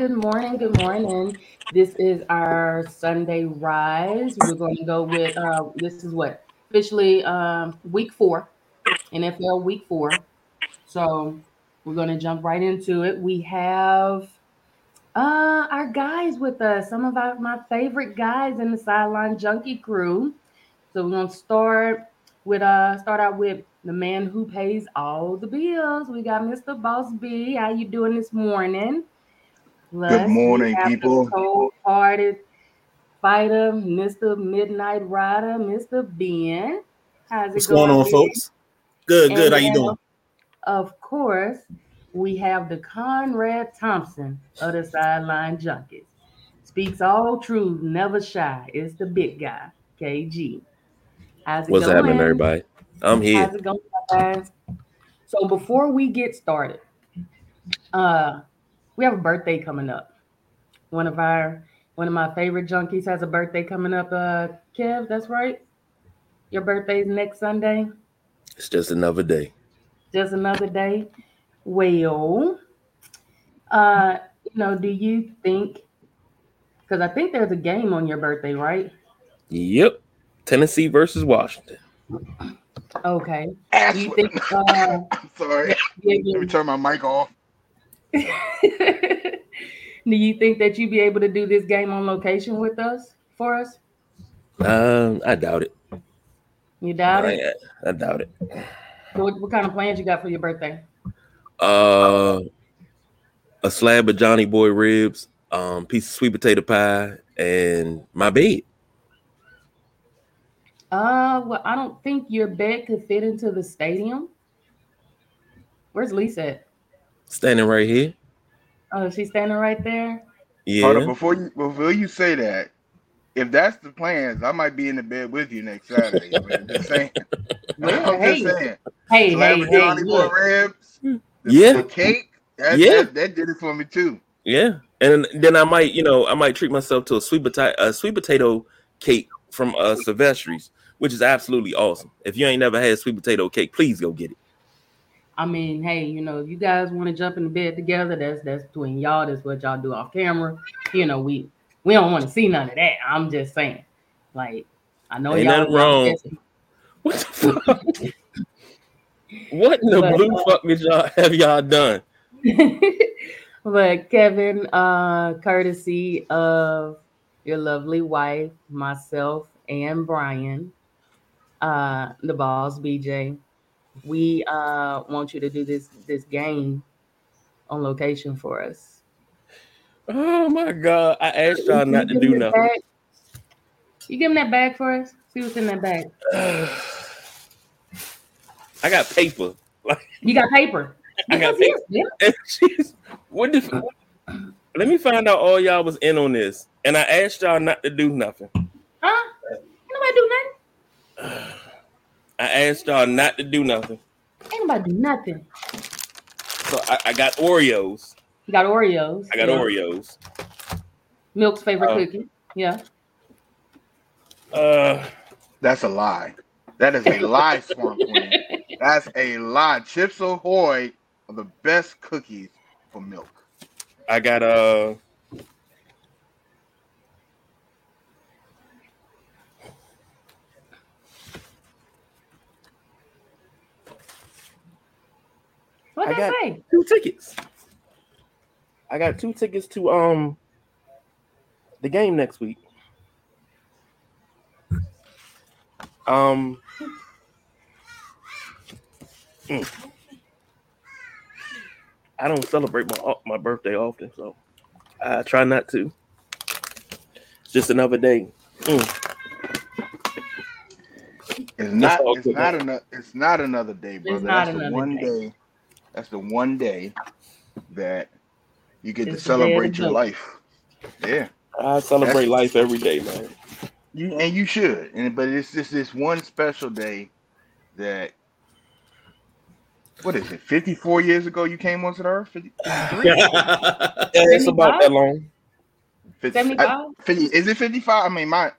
good morning, good morning. This is our Sunday rise. We're going to go with uh, this is what officially um, week four, NFL week four. So we're going to jump right into it. We have uh, our guys with us, some of our, my favorite guys in the sideline junkie crew. So we're gonna start with uh start out with the man who pays all the bills. We got Mr. Boss B. How you doing this morning? Plus, Good morning, people. Cold-hearted fighter, Mr. Midnight Rider, Mr. Ben. How's it What's going, going on, folks? Good, good. And How you doing? Of course, we have the Conrad Thompson of the sideline junkies. Speaks all truth, never shy. It's the big guy, KG. How's it What's going? happening, everybody? I'm here. How's it going, guys? So before we get started, uh, we have a birthday coming up. One of our one of my favorite junkies has a birthday coming up. Uh, Kev, that's right. Your birthday's next Sunday. It's just another day. Just another day. Well, uh, you know, do you think? Because I think there's a game on your birthday, right? Yep, Tennessee versus Washington. Okay. Do you think? Uh, I'm sorry. Let me turn my mic off. do you think that you'd be able to do this game on location with us for us? Um, I doubt it. You doubt I, it? I doubt it. What, what kind of plans you got for your birthday? Uh, a slab of Johnny Boy ribs, um, piece of sweet potato pie, and my bed. Uh, well, I don't think your bed could fit into the stadium. Where's Lisa at? Standing right here. Oh, she's standing right there. Yeah. Hold on, before you before you say that, if that's the plans, I might be in the bed with you next Saturday. just saying. I'm hey. just saying. Hey, hey, hey, Johnny Boy ribs, the, yeah. The cake. That, yeah. That, that, did it for me too. Yeah. And then I might, you know, I might treat myself to a sweet potato, a sweet potato cake from uh Sylvester's, which is absolutely awesome. If you ain't never had sweet potato cake, please go get it. I mean, hey, you know, you guys want to jump in the bed together, that's that's between y'all. That's what y'all do off camera. You know, we we don't want to see none of that. I'm just saying. Like, I know ain't y'all wrong. What the fuck? What in the but, blue uh, fuck did y'all have y'all done? but Kevin, uh, courtesy of your lovely wife, myself, and Brian, uh, the boss, BJ, we uh want you to do this this game on location for us. Oh my god! I asked y'all not to do nothing. Bag? You give him that bag for us. See what's in that bag. I got paper. you got paper. I got paper. What the? Let me find out all y'all was in on this, and I asked y'all not to do nothing. Huh? Nobody do nothing. I asked y'all not to do nothing. Ain't nobody do nothing. So I, I got Oreos. You got Oreos. I got yeah. Oreos. Milk's favorite uh, cookie. Yeah. Uh, that's a lie. That is a lie, Swamp Queen. That's a lie. Chips Ahoy are the best cookies for milk. I got uh What I got say? two tickets. I got two tickets to um the game next week. Um Mm. I don't celebrate my my birthday often, so I try not to. Just another day. Mm. It's not. It's not another. It's not another day, brother. That's the one day. day. That's the one day that you get it's to celebrate your life. Yeah, I celebrate That's, life every day, man. You and you should. And but it's just this one special day that what is it? Fifty four years ago, you came onto the earth. 50, yeah, it's about that long. 50, 75? I, 50, is it 55? I mean, my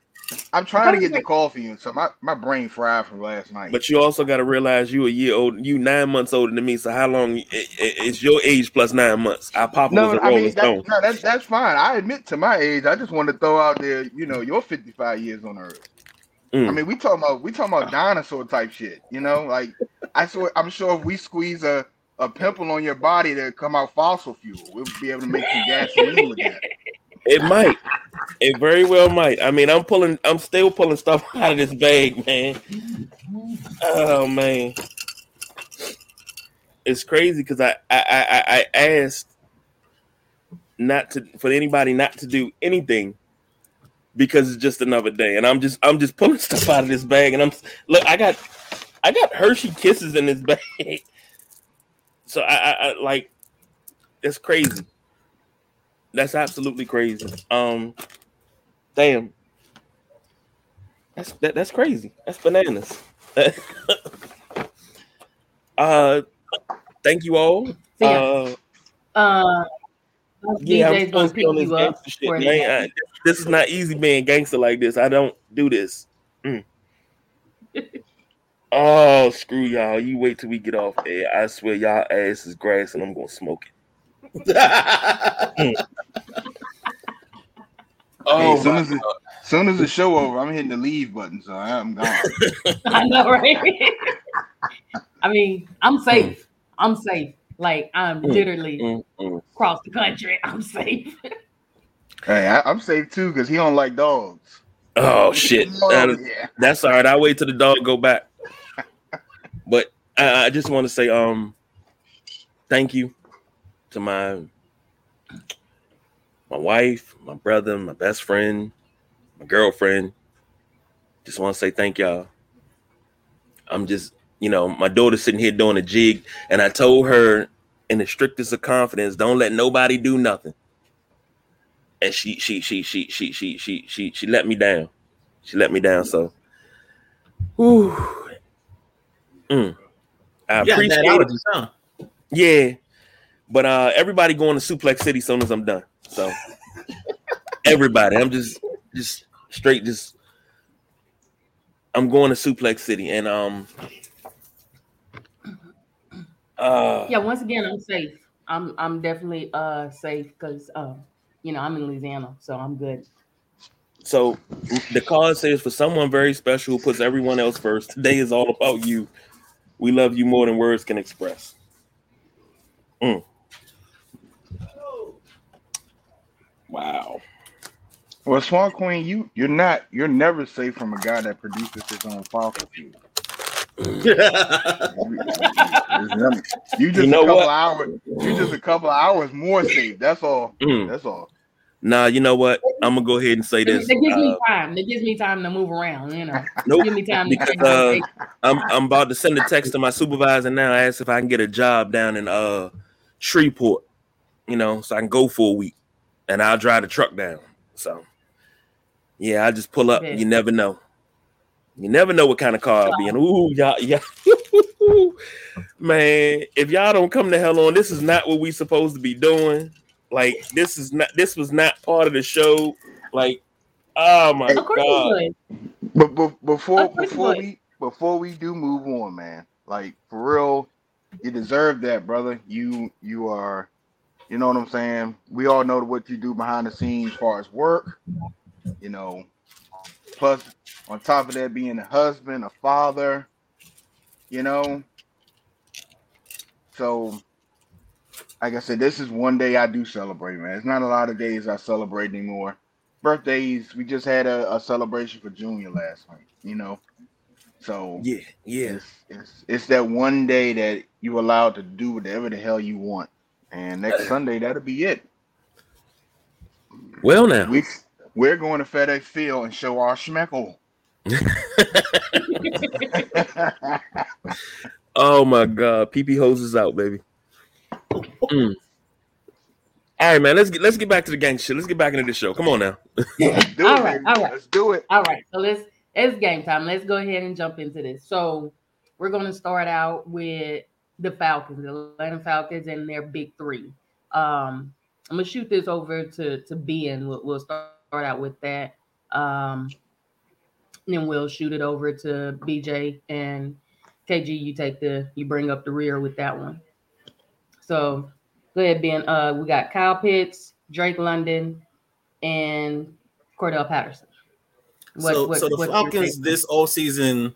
I'm trying to get the coffee in, so my, my brain fried from last night. But you also got to realize you a year old, you nine months older than me. So how long? It, it, it's your age plus nine months. I pop no, was a I mean, that, no, that's that's fine. I admit to my age. I just want to throw out there, you know, you're 55 years on Earth. Mm. I mean, we talking about we talking about dinosaur type shit. You know, like I saw. I'm sure if we squeeze a a pimple on your body that come out fossil fuel, we'll be able to make some gasoline with that. It might. It very well might. I mean, I'm pulling. I'm still pulling stuff out of this bag, man. Oh man, it's crazy because I, I I I asked not to for anybody not to do anything because it's just another day, and I'm just I'm just pulling stuff out of this bag, and I'm look. I got I got Hershey Kisses in this bag, so I, I, I like it's crazy. That's absolutely crazy. Um, damn, that's that, that's crazy. That's bananas. uh, thank you all. Uh, uh, yeah, I'm supposed to be on this gangster. Man, I, this is not easy being gangster like this. I don't do this. Mm. oh, screw y'all. You wait till we get off air. I swear y'all ass is grass and I'm gonna smoke it. Mm. Oh, hey, soon as, the, soon as the show over, I'm hitting the leave button, so I'm gone. I know, right? I mean, I'm safe. I'm safe. Like I'm mm, literally mm, mm. across the country. I'm safe. hey, I, am safe too because he don't like dogs. Oh shit! Oh, yeah. That's all right. I'll wait till the dog go back. but I, I just want to say, um, thank you to my my wife, my brother, my best friend, my girlfriend. Just want to say thank y'all. I'm just, you know, my daughter's sitting here doing a jig, and I told her in the strictest of confidence, don't let nobody do nothing. And she she she she she she she she she let me down. She let me down. So whew. Mm. I appreciate it. Huh? Yeah. But uh everybody going to Suplex City as soon as I'm done. So everybody, I'm just just straight just I'm going to Suplex City and um uh yeah, once again I'm safe. I'm I'm definitely uh safe because uh you know I'm in Louisiana, so I'm good. So the card says for someone very special who puts everyone else first, today is all about you. We love you more than words can express. Mm. Wow. Well, Swamp Queen, you you're not you're never safe from a guy that produces his own fossil fuel. you just you know a couple what? hours. You just a couple hours more safe. That's all. Mm. That's all. Nah, you know what? I'm gonna go ahead and say this. It gives me uh, time. It gives me time to move around. You know, nope. give me time because uh, I'm I'm about to send a text to my supervisor now. Ask if I can get a job down in uh Shreveport. You know, so I can go for a week and I'll drive the truck down. So yeah, I just pull up. You never know. You never know what kind of car I'll be in. Ooh, y'all, yeah. Man, if y'all don't come to hell on, this is not what we supposed to be doing. Like this is not this was not part of the show. Like, oh my god. But, but before before we before we do move on, man, like for real, you deserve that, brother. You you are you know what I'm saying? We all know what you do behind the scenes as far as work, you know. Plus, on top of that, being a husband, a father, you know. So, like I said, this is one day I do celebrate, man. It's not a lot of days I celebrate anymore. Birthdays, we just had a, a celebration for Junior last night, you know. So yeah, yeah, it's, it's it's that one day that you allowed to do whatever the hell you want. And next Sunday, that'll be it. Well, now we we're going to FedEx Field and show our schmeckle. oh my God, PP hoses out, baby. Mm. All right, man. Let's get let's get back to the gang shit. Let's get back into the show. Come on now. all it, right, all right. Let's do it. All right. So let's it's game time. Let's go ahead and jump into this. So we're going to start out with the Falcons, the Atlanta Falcons, and their big three. Um, I'm gonna shoot this over to to Ben. We'll, we'll start out with that. Um, then we'll shoot it over to BJ and KG. You take the you bring up the rear with that one. So go ahead, Ben. Uh, we got Kyle Pitts, Drake London, and Cordarrelle Patterson. What, so, what, so the Falcons this all season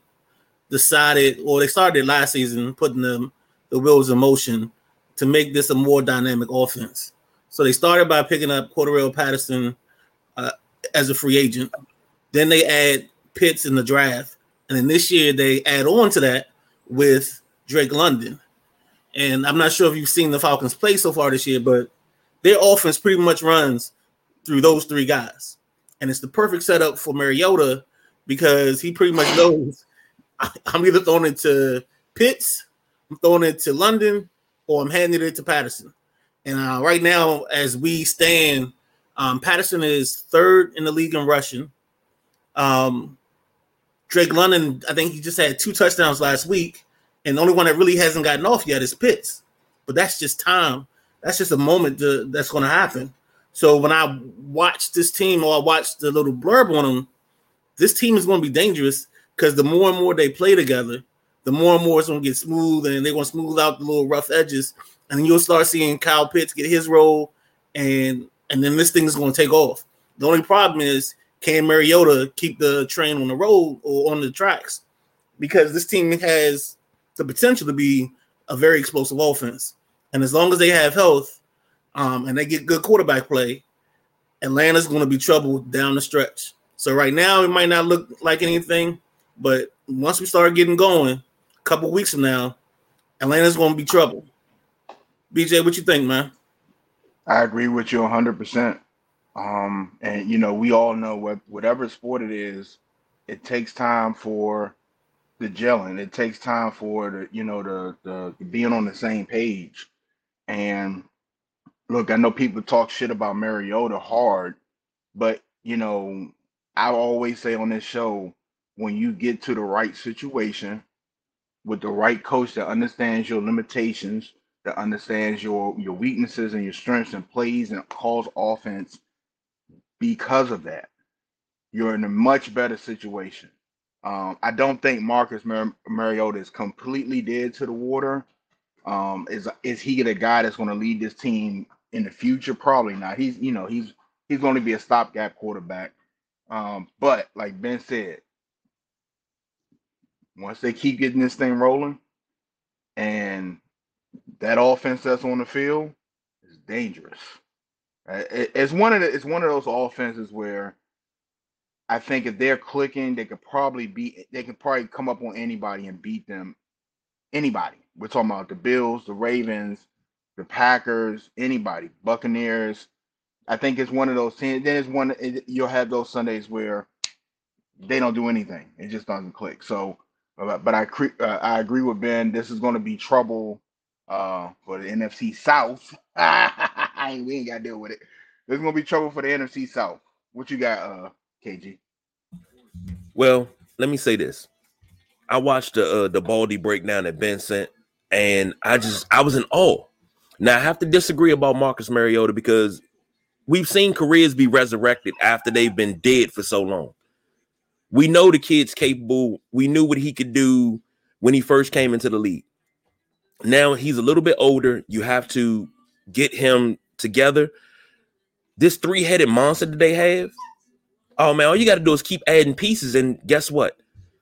decided, or they started last season, putting the the wheels in motion to make this a more dynamic offense. So they started by picking up Cordarrelle Patterson uh, as a free agent. Then they add Pitts in the draft, and then this year they add on to that with Drake London. And I'm not sure if you've seen the Falcons play so far this year, but their offense pretty much runs through those three guys. And it's the perfect setup for Mariota because he pretty much knows I'm either throwing it to Pitts, I'm throwing it to London, or I'm handing it to Patterson. And uh, right now, as we stand, um, Patterson is third in the league in rushing. Um, Drake London, I think he just had two touchdowns last week, and the only one that really hasn't gotten off yet is Pitts. But that's just time. That's just a moment to, that's going to happen. So when I watch this team or I watch the little blurb on them, this team is going to be dangerous because the more and more they play together, the more and more it's going to get smooth and they're going to smooth out the little rough edges. And you'll start seeing Kyle Pitts get his role and and then this thing is going to take off. The only problem is can Mariota keep the train on the road or on the tracks? Because this team has the potential to be a very explosive offense. And as long as they have health um, and they get good quarterback play, Atlanta's going to be trouble down the stretch. So right now it might not look like anything, but once we start getting going, couple weeks from now, Atlanta's going to be trouble. BJ, what you think, man? I agree with you 100%. Um, and you know, we all know what whatever sport it is, it takes time for the gelling. It takes time for the you know the the being on the same page. And look, I know people talk shit about Mariota hard, but you know, I always say on this show, when you get to the right situation with the right coach that understands your limitations, that understands your your weaknesses and your strengths and plays and calls offense because of that, you're in a much better situation. Um, I don't think Marcus Mar- Mariota is completely dead to the water. Um, is is he the guy that's going to lead this team in the future? Probably not. He's you know he's he's going to be a stopgap quarterback. Um, but like Ben said, once they keep getting this thing rolling, and that offense that's on the field is dangerous. Uh, it's one of the, it's one of those offenses where I think if they're clicking, they could probably beat. They could probably come up on anybody and beat them. Anybody. We're talking about the Bills, the Ravens, the Packers, anybody, Buccaneers. I think it's one of those. Things. Then it's one. You'll have those Sundays where they don't do anything. It just doesn't click. So, but I uh, I agree with Ben. This is going to be trouble uh, for the NFC South. we ain't got to deal with it. There's gonna be trouble for the NFC South. What you got, uh, KG? Well, let me say this. I watched the uh, the Baldy breakdown that Ben sent, and I just I was in awe. Now I have to disagree about Marcus Mariota because we've seen careers be resurrected after they've been dead for so long. We know the kid's capable. We knew what he could do when he first came into the league. Now he's a little bit older. You have to get him together. This three-headed monster that they have, oh man, all you got to do is keep adding pieces, and guess what?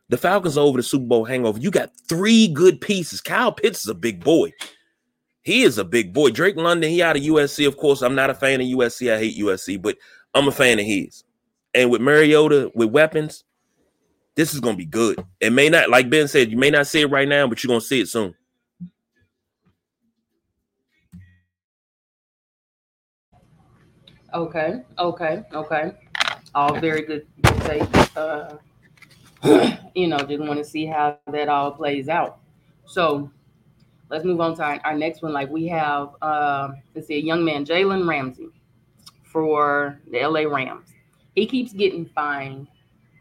The Falcons over the Super Bowl hangover. You got three good pieces. Kyle Pitts is a big boy. He is a big boy. Drake London, he out of USC. Of course, I'm not a fan of USC. I hate USC, but I'm a fan of his. And with Mariota, with weapons, this is gonna be good. It may not, like Ben said, you may not see it right now, but you're gonna see it soon. Okay, okay, okay. All very good, take. Uh, you know, just want to see how that all plays out. So let's move on to our, our next one. Like we have, uh, let's see, a young man, Jalen Ramsey, for the LA Rams. He keeps getting fined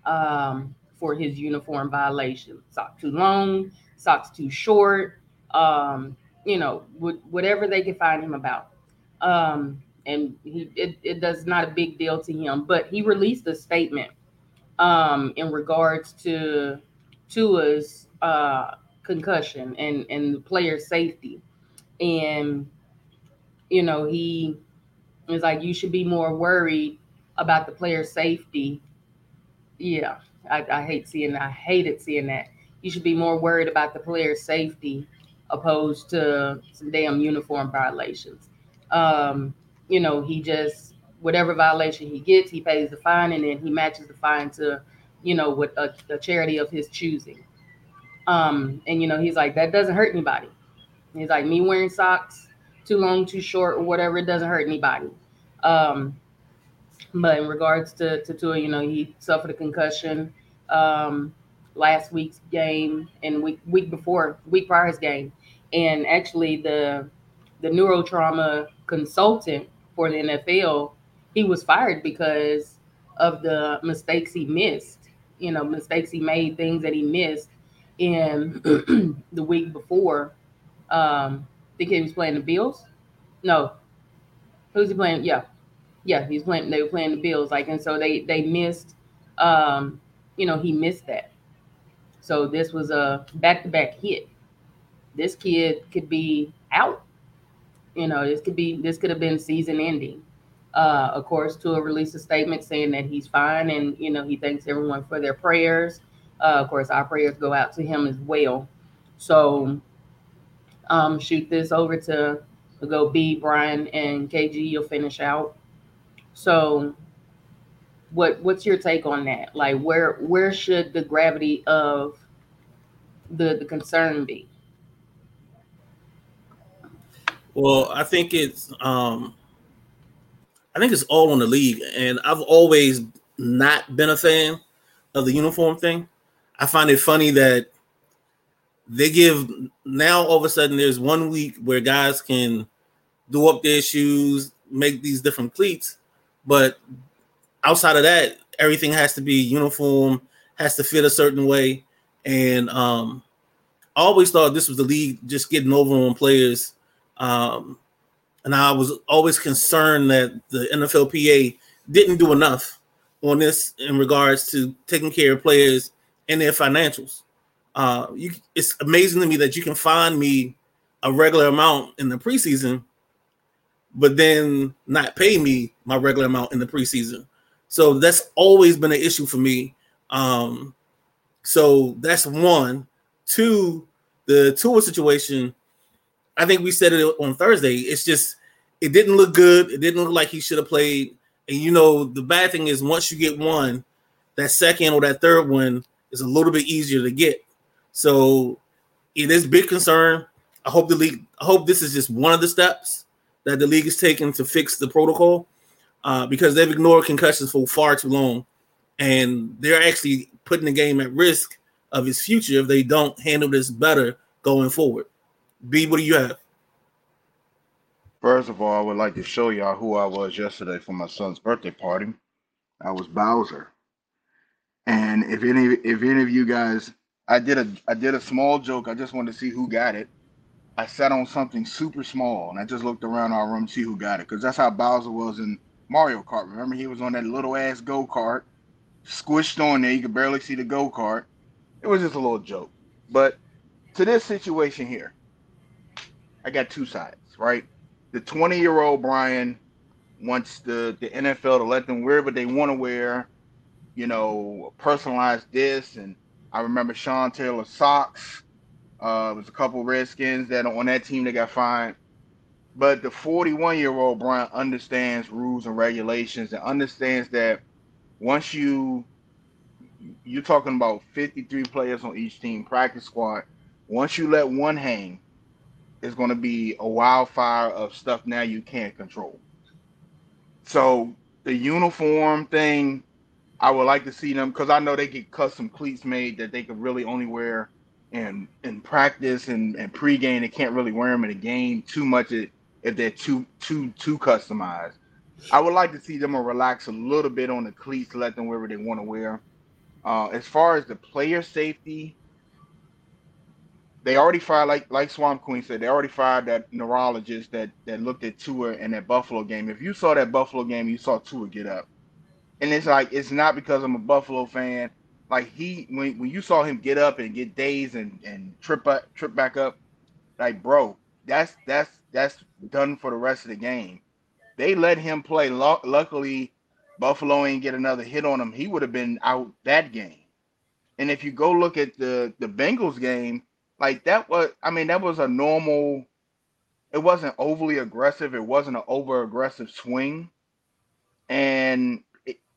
um, for his uniform violation. Socks too long, socks too short. Um, you know, whatever they can find him about. Um, and he it, it does not a big deal to him but he released a statement um, in regards to Tua's uh, concussion and and the player safety, and you know he is like you should be more worried about the player safety. Yeah, I, I hate seeing I hated seeing that. You should be more worried about the player's safety opposed to some damn uniform violations. Um, you know, he just whatever violation he gets, he pays the fine, and then he matches the fine to, you know, with a, a charity of his choosing. Um, and you know, he's like, that doesn't hurt anybody. He's like, me wearing socks too long, too short, or whatever, it doesn't hurt anybody. Um, but in regards to to Tua, you know, he suffered a concussion um, last week's game and week week before week prior his game, and actually the the neurotrauma consultant for the NFL, he was fired because of the mistakes he missed. You know, mistakes he made, things that he missed in the week before. Um, I think he was playing the Bills. No, who's he playing? Yeah, yeah, he's playing. They were playing the Bills, like, and so they they missed. Um, you know, he missed that. So this was a back to back hit. This kid could be out. You know, this could be this could have been season ending. Uh, of course, Tua released a statement saying that he's fine, and you know he thanks everyone for their prayers. Uh, of course, our prayers go out to him as well. So, um, shoot this over to, to go B, Brian, and KG. You'll finish out. So, what what's your take on that? Like, where where should the gravity of the the concern be? Well, I think it's um I think it's all on the league, and I've always not been a fan of the uniform thing. I find it funny that they give now all of a sudden there's one week where guys can do up their shoes, make these different cleats, but outside of that, everything has to be uniform, has to fit a certain way. And um, I always thought this was the league just getting over on players. Um, and I was always concerned that the NFLPA didn't do enough on this in regards to taking care of players and their financials. Uh, you, it's amazing to me that you can find me a regular amount in the preseason, but then not pay me my regular amount in the preseason. So that's always been an issue for me. Um, so that's one. Two, the Tua situation. I think we said it on Thursday. It's just it didn't look good. It didn't look like he should have played. And you know, the bad thing is once you get one, that second or that third one is a little bit easier to get. So it is big concern. I hope the league. I hope this is just one of the steps that the league is taking to fix the protocol uh, because they've ignored concussions for far too long, and they're actually putting the game at risk of its future if they don't handle this better going forward. B, what do you have? First of all, I would like to show y'all who I was yesterday for my son's birthday party. I was Bowser. And if any if any of you guys I did a I did a small joke. I just wanted to see who got it. I sat on something super small and I just looked around our room to see who got it. Because that's how Bowser was in Mario Kart. Remember, he was on that little ass go kart, squished on there. You could barely see the go kart. It was just a little joke. But to this situation here, I got two sides, right? The 20 year old Brian wants the, the NFL to let them wear what they want to wear, you know, personalize this. And I remember Sean Taylor socks. Uh, was a couple Redskins that on that team that got fined. But the 41 year old Brian understands rules and regulations and understands that once you you're talking about 53 players on each team practice squad. Once you let one hang, it's going to be a wildfire of stuff now you can't control. So the uniform thing, I would like to see them because I know they get custom cleats made that they could really only wear in in practice and, and pregame. They can't really wear them in a game too much. If they're too too too customized. I would like to see them relax a little bit on the cleats, let them wear what they want to wear. Uh, as far as the player safety, they already fired like like Swamp Queen said, they already fired that neurologist that that looked at Tua in that Buffalo game. If you saw that Buffalo game, you saw Tua get up and it's like it's not because I'm a Buffalo fan. Like he when when you saw him get up and get dazed and and trip up trip back up, like bro, that's that's that's done for the rest of the game. They let him play. Luckily, Buffalo ain't get another hit on him. He would have been out that game. And if you go look at the the Bengals game, like that was I mean that was a normal. It wasn't overly aggressive. It wasn't an over aggressive swing. And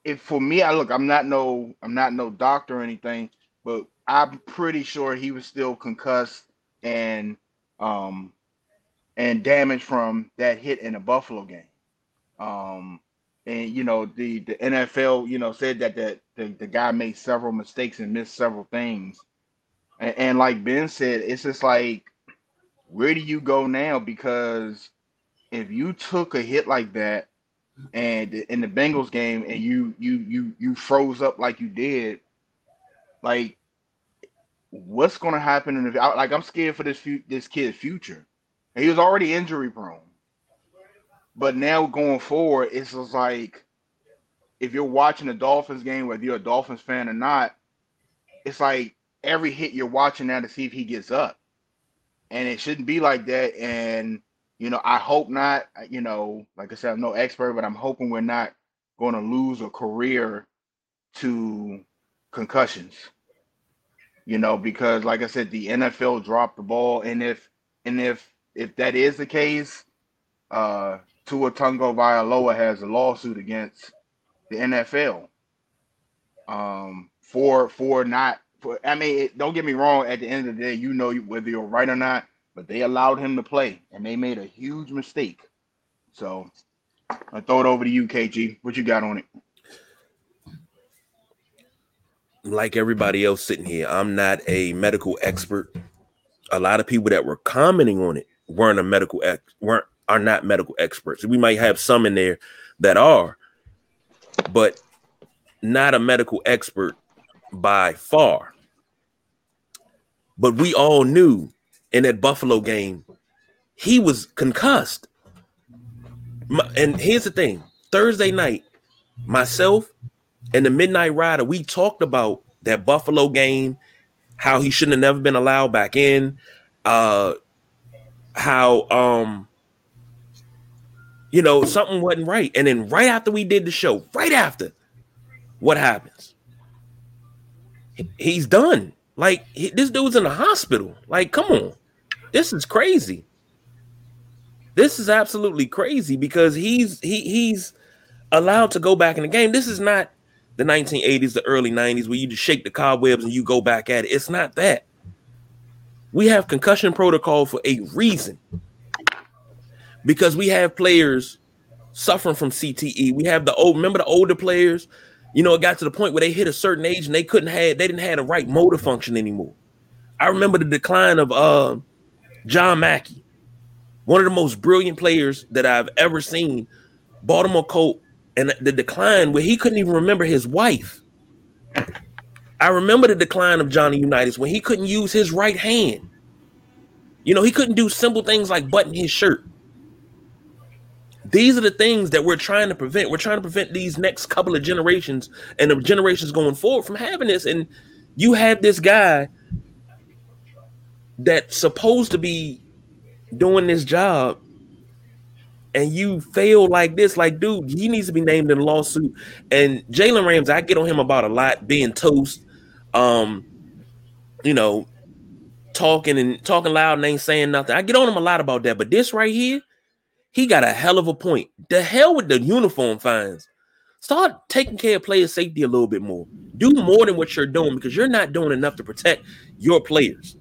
if for me, I look, I'm not no, I'm not no doctor or anything, but I'm pretty sure he was still concussed and um and damaged from that hit in the Buffalo game. Um and you know the the NFL you know said that the the, the guy made several mistakes and missed several things. And, and like Ben said, it's just like where do you go now because if you took a hit like that and in the Bengals game and you you you you froze up like you did, like what's going to happen in the like I'm scared for this this kid's future. And he was already injury prone, but now going forward, it's just like if you're watching a Dolphins game, whether you're a Dolphins fan or not, it's like every hit you're watching now to see if he gets up, and it shouldn't be like that. And you know, I hope not. You know, like I said, I'm no expert, but I'm hoping we're not going to lose a career to concussions. You know, because like I said, the NFL dropped the ball, and if and if if that is the case, uh, Tua Tagovailoa has a lawsuit against the NFL um, for for not for. I mean, don't get me wrong. At the end of the day, you know whether you're right or not but they allowed him to play and they made a huge mistake. So I throw it over to you, KG. What you got on it? Like everybody else sitting here, I'm not a medical expert. A lot of people that were commenting on it weren't a medical ex weren't are not medical experts. We might have some in there that are, but not a medical expert by far. But we all knew in that Buffalo game, he was concussed. And here's the thing Thursday night, myself and the Midnight Rider, we talked about that Buffalo game, how he shouldn't have never been allowed back in, uh, how, um, you know, something wasn't right. And then right after we did the show, right after, what happens? He's done. Like he, this dude's in the hospital. Like, come on. This is crazy. This is absolutely crazy because he's he he's allowed to go back in the game. This is not the 1980s, the early 90s where you just shake the cobwebs and you go back at it. It's not that. We have concussion protocol for a reason. Because we have players suffering from CTE. We have the old remember the older players, you know, it got to the point where they hit a certain age and they couldn't have they didn't have the right motor function anymore. I remember the decline of uh John Mackey, one of the most brilliant players that I've ever seen. Baltimore Colt and the decline where he couldn't even remember his wife. I remember the decline of Johnny Unitas when he couldn't use his right hand. You know, he couldn't do simple things like button his shirt. These are the things that we're trying to prevent. We're trying to prevent these next couple of generations and the generations going forward from having this. And you have this guy that's supposed to be doing this job and you fail like this, like, dude, he needs to be named in a lawsuit. And Jalen Ramsey, I get on him about a lot, being toast, um, you know, talking and talking loud and ain't saying nothing. I get on him a lot about that. But this right here, he got a hell of a point. The hell with the uniform fines. Start taking care of player safety a little bit more. Do more than what you're doing because you're not doing enough to protect your players.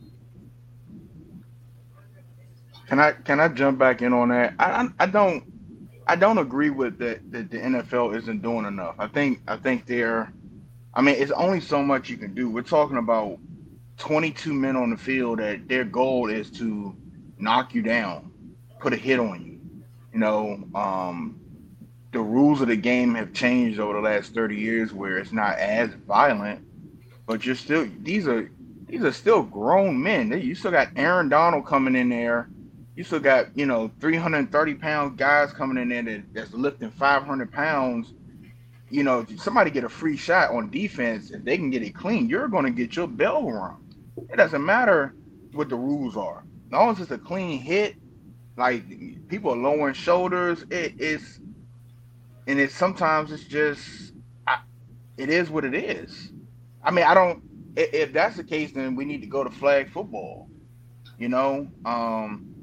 Can I can I jump back in on that? I I, don't I don't agree with that that the NFL isn't doing enough. I think I think they're I mean it's only so much you can do. We're talking about 22 men on the field that their goal is to knock you down, put a hit on you. You know, um, the rules of the game have changed over the last 30 years where it's not as violent, but you're still these are these are still grown men. You still got Aaron Donald coming in there you still got you know 330 pound guys coming in there that, that's lifting 500 pounds you know, somebody get a free shot on defense, if they can get it clean, you're going to get your bell rung. It doesn't matter what the rules are. As long as it's a clean hit, like people are lowering shoulders, it is, and it's sometimes it's just, I, it is what it is. I mean, I don't. If that's the case, then we need to go to flag football. You know, um,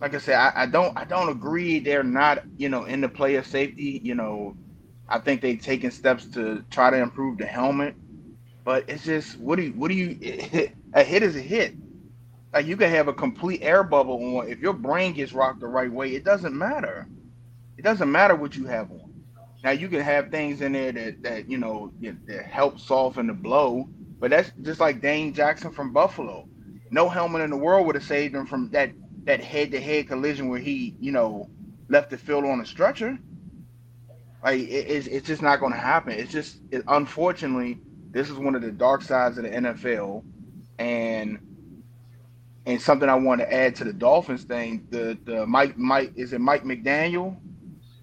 like I said, I, I don't, I don't agree. They're not, you know, in the player safety. You know, I think they've taken steps to try to improve the helmet, but it's just what do you what do you a hit is a hit. Like you can have a complete air bubble on. If your brain gets rocked the right way, it doesn't matter. It doesn't matter what you have on. Now you can have things in there that that you know that help soften the blow, but that's just like Dane Jackson from Buffalo. No helmet in the world would have saved him from that that head to head collision where he you know left the field on a stretcher. Like it, it's, it's just not going to happen. It's just it, unfortunately this is one of the dark sides of the NFL, and and something I want to add to the Dolphins thing. The the Mike Mike is it Mike McDaniel,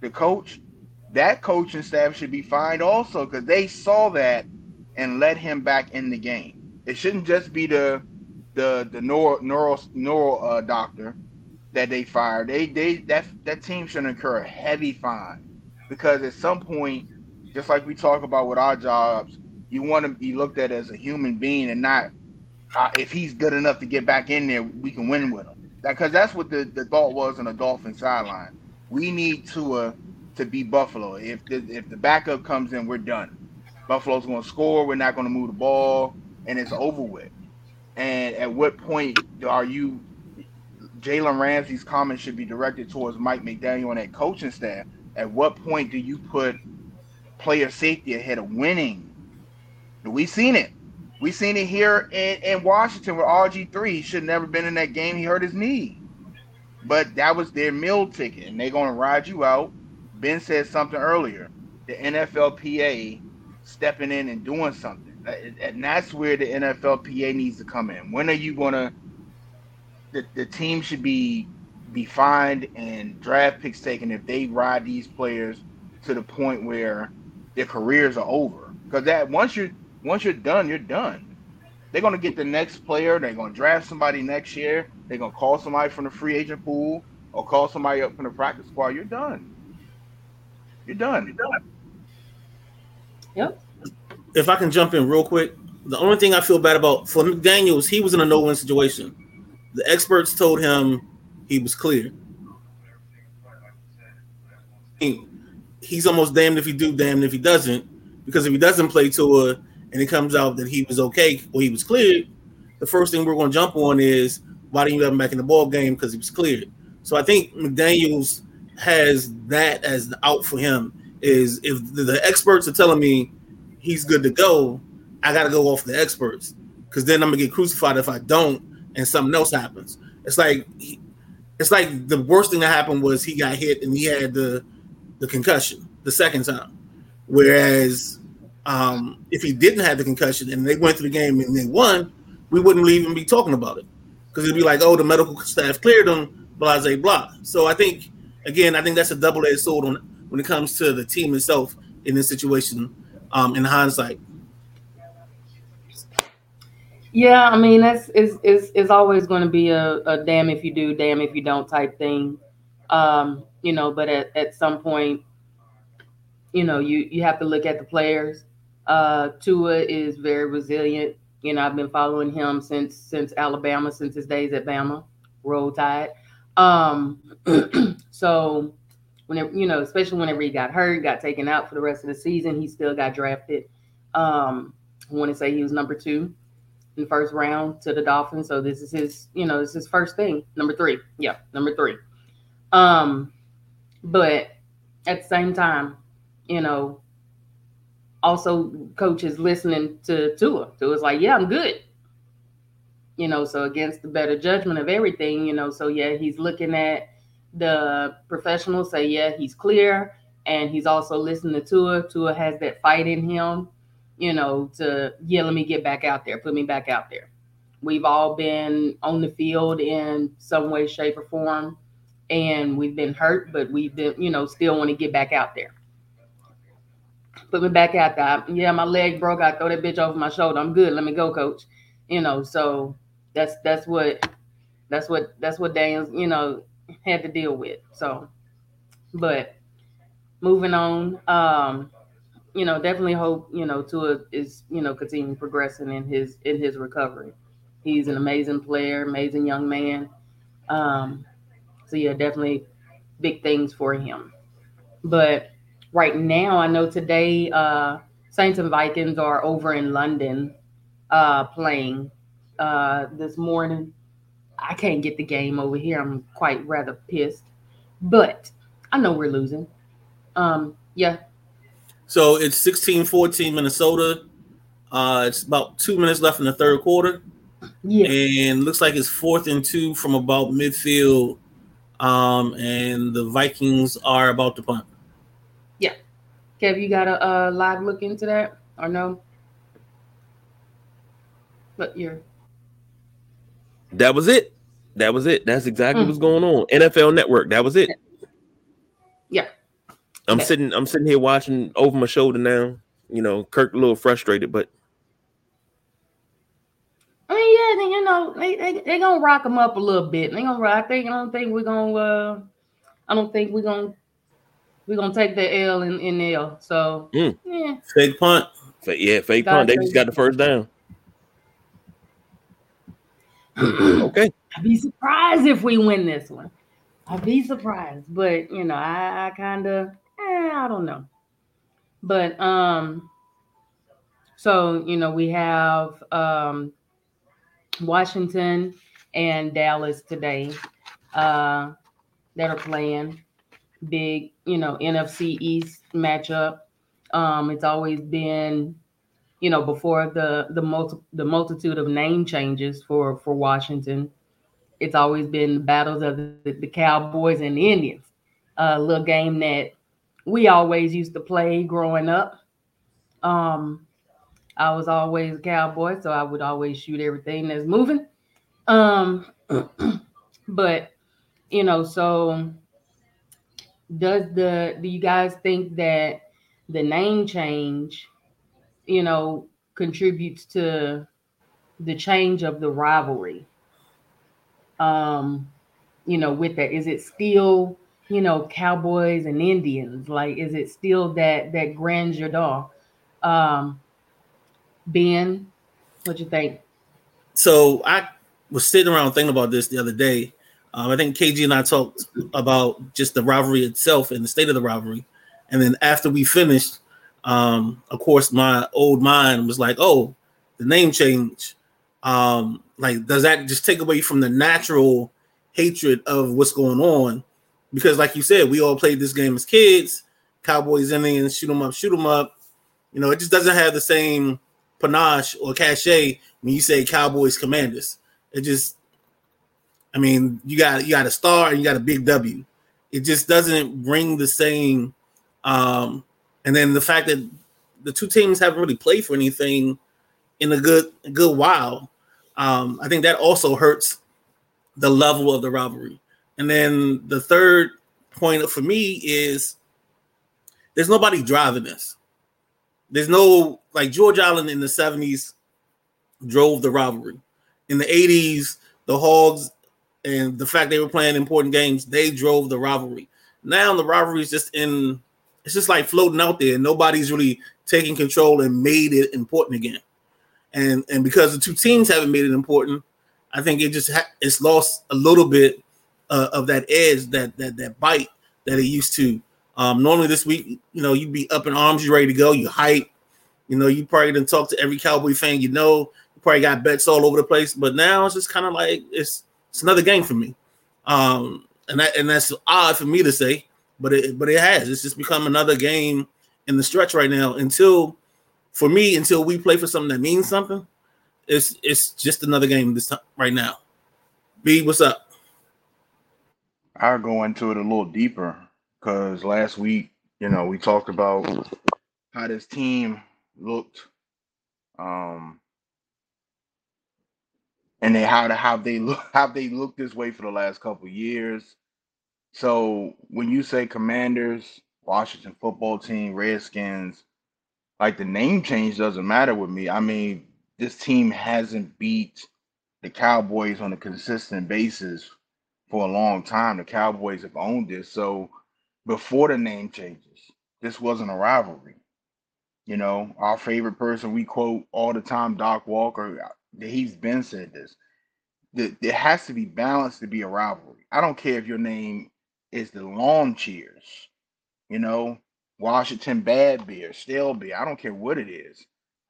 the coach. That coaching staff should be fined also because they saw that and let him back in the game. It shouldn't just be the the the neuro neuro, neuro uh, doctor that they fired. They they that that team should incur a heavy fine because at some point, just like we talk about with our jobs, you want to be looked at as a human being and not uh, if he's good enough to get back in there, we can win with him. Because that's what the, the thought was on the Dolphin sideline. We need Tua to be Buffalo. If the, if the backup comes in, we're done. Buffalo's going to score. We're not going to move the ball, and it's over with. And at what point are you? Jalen Ramsey's comments should be directed towards Mike McDaniel and that coaching staff at what point do you put player safety ahead of winning? We've seen it. We've seen it here in, in Washington with RG3. He should never been in that game. He hurt his knee. But that was their meal ticket, and they're going to ride you out. Ben said something earlier. The NFLPA stepping in and doing something. And that's where the NFLPA needs to come in. When are you to the, the team should be be fined and draft picks taken if they ride these players to the point where their careers are over. Because that once you're once you're done, you're done. They're gonna get the next player. They're gonna draft somebody next year. They're gonna call somebody from the free agent pool or call somebody up from the practice squad. You're done. You're done. You're done. Yep. If I can jump in real quick, the only thing I feel bad about for McDaniels, he was in a no-win situation. The experts told him he was clear. He's almost damned if he do, damned if he doesn't. Because if he doesn't play Tua and it comes out that he was okay or he was cleared, the first thing we're going to jump on is why didn't you have him back in the ball game? Because he was cleared. So I think McDaniel's has that as the out for him. Is if the experts are telling me he's good to go, I got to go off the experts because then I'm gonna get crucified if I don't and something else happens. It's like it's like the worst thing that happened was he got hit and he had the the concussion the second time. Whereas um, if he didn't have the concussion and they went through the game and they won, we wouldn't even be talking about it because it'd be like, oh, the medical staff cleared him, blah, blah, blah. So I think again, I think that's a double-edged sword on when it comes to the team itself in this situation. Um, in hindsight, yeah, I mean is is is always going to be a, a damn if you do, damn if you don't type thing. Um, you know, but at, at some point, you know, you you have to look at the players. Uh Tua is very resilient. You know, I've been following him since since Alabama, since his days at Bama, roll tide. Um so whenever you know, especially whenever he got hurt, got taken out for the rest of the season, he still got drafted. Um, I want to say he was number two in the first round to the Dolphins. So this is his, you know, this is his first thing. Number three. Yeah, number three. Um, but at the same time, you know, also coaches listening to Tua. Tua's like, yeah, I'm good. You know, so against the better judgment of everything, you know, so yeah, he's looking at the professionals say, yeah, he's clear. And he's also listening to Tua. Tua has that fight in him you know, to, yeah, let me get back out there, put me back out there. We've all been on the field in some way, shape, or form, and we've been hurt, but we've been, you know, still want to get back out there. put me back out there. Yeah, my leg broke. I throw that bitch over my shoulder. I'm good. Let me go, coach. You know, so that's that's what that's what that's what Daniels, you know, had to deal with. So, but moving on, um, you know, definitely hope you know Tua is you know continuing progressing in his in his recovery. He's an amazing player, amazing young man. Um, so yeah, definitely big things for him. But right now, I know today uh, Saints and Vikings are over in London uh, playing uh, this morning. I can't get the game over here. I'm quite rather pissed, but I know we're losing. Um, yeah. So it's 16 14 Minnesota. Uh, it's about two minutes left in the third quarter. Yeah. And looks like it's fourth and two from about midfield. Um, and the Vikings are about to punt. Yeah. Kev, you got a, a live look into that or no? But you're that was it. That was it. That's exactly mm. what's going on. NFL Network. That was it. Yeah. I'm okay. sitting. I'm sitting here watching over my shoulder now. You know, Kirk a little frustrated, but I mean, yeah, they, you know, they they they gonna rock them up a little bit. They gonna rock. I think I don't think we're gonna. Uh, I don't think we're gonna we're gonna take the L in in L. So mm. yeah, fake punt. Yeah, fake punt. They just got the first down. okay. I'd be surprised if we win this one. I'd be surprised, but you know, I, I kind of, eh, I don't know. But um, so you know, we have um, Washington and Dallas today uh, that are playing big, you know, NFC East matchup. Um, it's always been you know, before the the multi, the multitude of name changes for for Washington, it's always been the battles of the, the Cowboys and the Indians. A little game that we always used to play growing up. Um, I was always a cowboy, so I would always shoot everything that's moving. Um, but you know, so does the do you guys think that the name change you know, contributes to the change of the rivalry. Um, you know, with that, is it still, you know, Cowboys and Indians? Like, is it still that that grandeur dog? Um, Ben, what you think? So I was sitting around thinking about this the other day. Um, I think KG and I talked about just the rivalry itself and the state of the rivalry. And then after we finished, um, of course, my old mind was like, oh, the name change. Um, like, does that just take away from the natural hatred of what's going on? Because, like you said, we all played this game as kids. Cowboys, Indians, shoot them up, shoot them up. You know, it just doesn't have the same panache or cachet when you say Cowboys Commanders. It just, I mean, you got you got a star and you got a big W. It just doesn't bring the same um, and then the fact that the two teams haven't really played for anything in a good good while, um, I think that also hurts the level of the rivalry. And then the third point for me is there's nobody driving this. There's no like George Allen in the 70s drove the rivalry. In the 80s, the Hogs and the fact they were playing important games, they drove the rivalry. Now the rivalry is just in it's just like floating out there. and Nobody's really taking control and made it important again. And and because the two teams haven't made it important, I think it just ha- it's lost a little bit uh, of that edge, that that that bite that it used to. Um, normally this week, you know, you'd be up in arms, you're ready to go, you hype. You know, you probably didn't talk to every Cowboy fan you know. You probably got bets all over the place, but now it's just kind of like it's it's another game for me. Um, and that and that's odd for me to say but it but it has. It's just become another game in the stretch right now. Until for me, until we play for something that means something, it's it's just another game this time right now. B, what's up? I'll go into it a little deeper because last week, you know, we talked about how this team looked, um, and they how to how they look how they looked this way for the last couple years. So when you say Commanders, Washington football team, Redskins, like the name change doesn't matter with me. I mean, this team hasn't beat the Cowboys on a consistent basis for a long time. The Cowboys have owned this. So before the name changes, this wasn't a rivalry. You know, our favorite person we quote all the time, Doc Walker, he's been said this. It has to be balanced to be a rivalry. I don't care if your name is the Lawn Cheers, you know, Washington Bad Beer, Stale Beer. I don't care what it is.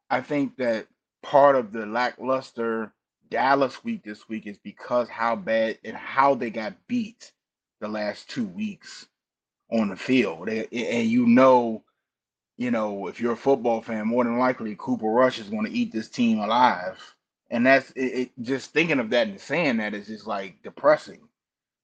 I think that part of the lackluster Dallas week this week is because how bad and how they got beat the last two weeks on the field. And you know, you know, if you're a football fan, more than likely Cooper Rush is going to eat this team alive. And that's it, it, just thinking of that and saying that is just like depressing.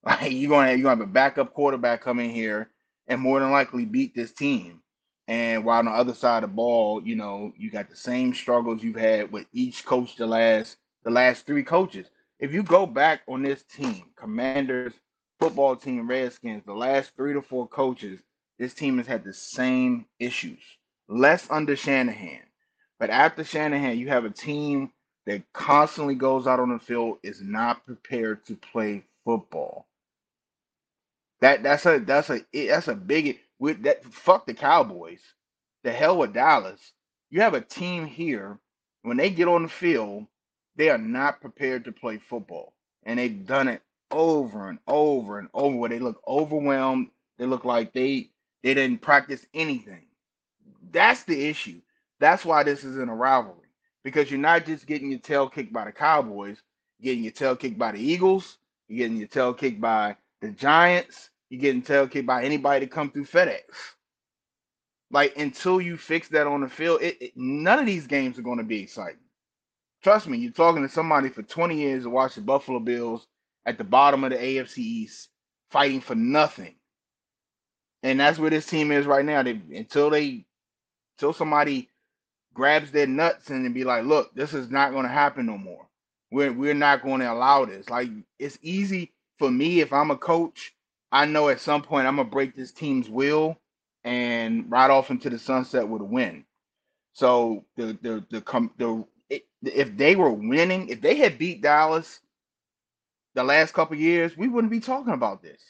Like you're gonna you're gonna have a backup quarterback come in here and more than likely beat this team. And while on the other side of the ball, you know, you got the same struggles you've had with each coach the last the last three coaches. If you go back on this team, Commanders, football team, Redskins, the last three to four coaches, this team has had the same issues. Less under Shanahan. But after Shanahan, you have a team that constantly goes out on the field, is not prepared to play football. That that's a that's a that's a big with that fuck the Cowboys. The hell with Dallas. You have a team here when they get on the field, they are not prepared to play football. And they've done it over and over and over where they look overwhelmed. They look like they they didn't practice anything. That's the issue. That's why this isn't a rivalry. Because you're not just getting your tail kicked by the Cowboys, you're getting your tail kicked by the Eagles, you're getting your tail kicked by the Giants, you're getting tail kicked by anybody to come through FedEx. Like until you fix that on the field, it, it, none of these games are going to be exciting. Trust me, you're talking to somebody for 20 years to watch the Buffalo Bills at the bottom of the AFC East fighting for nothing. And that's where this team is right now. They until they until somebody grabs their nuts and be like, look, this is not going to happen no more. We're we're not going to allow this. Like it's easy for me if I'm a coach, I know at some point I'm gonna break this team's will and ride off into the sunset with a win. So the the the the if they were winning, if they had beat Dallas the last couple years, we wouldn't be talking about this.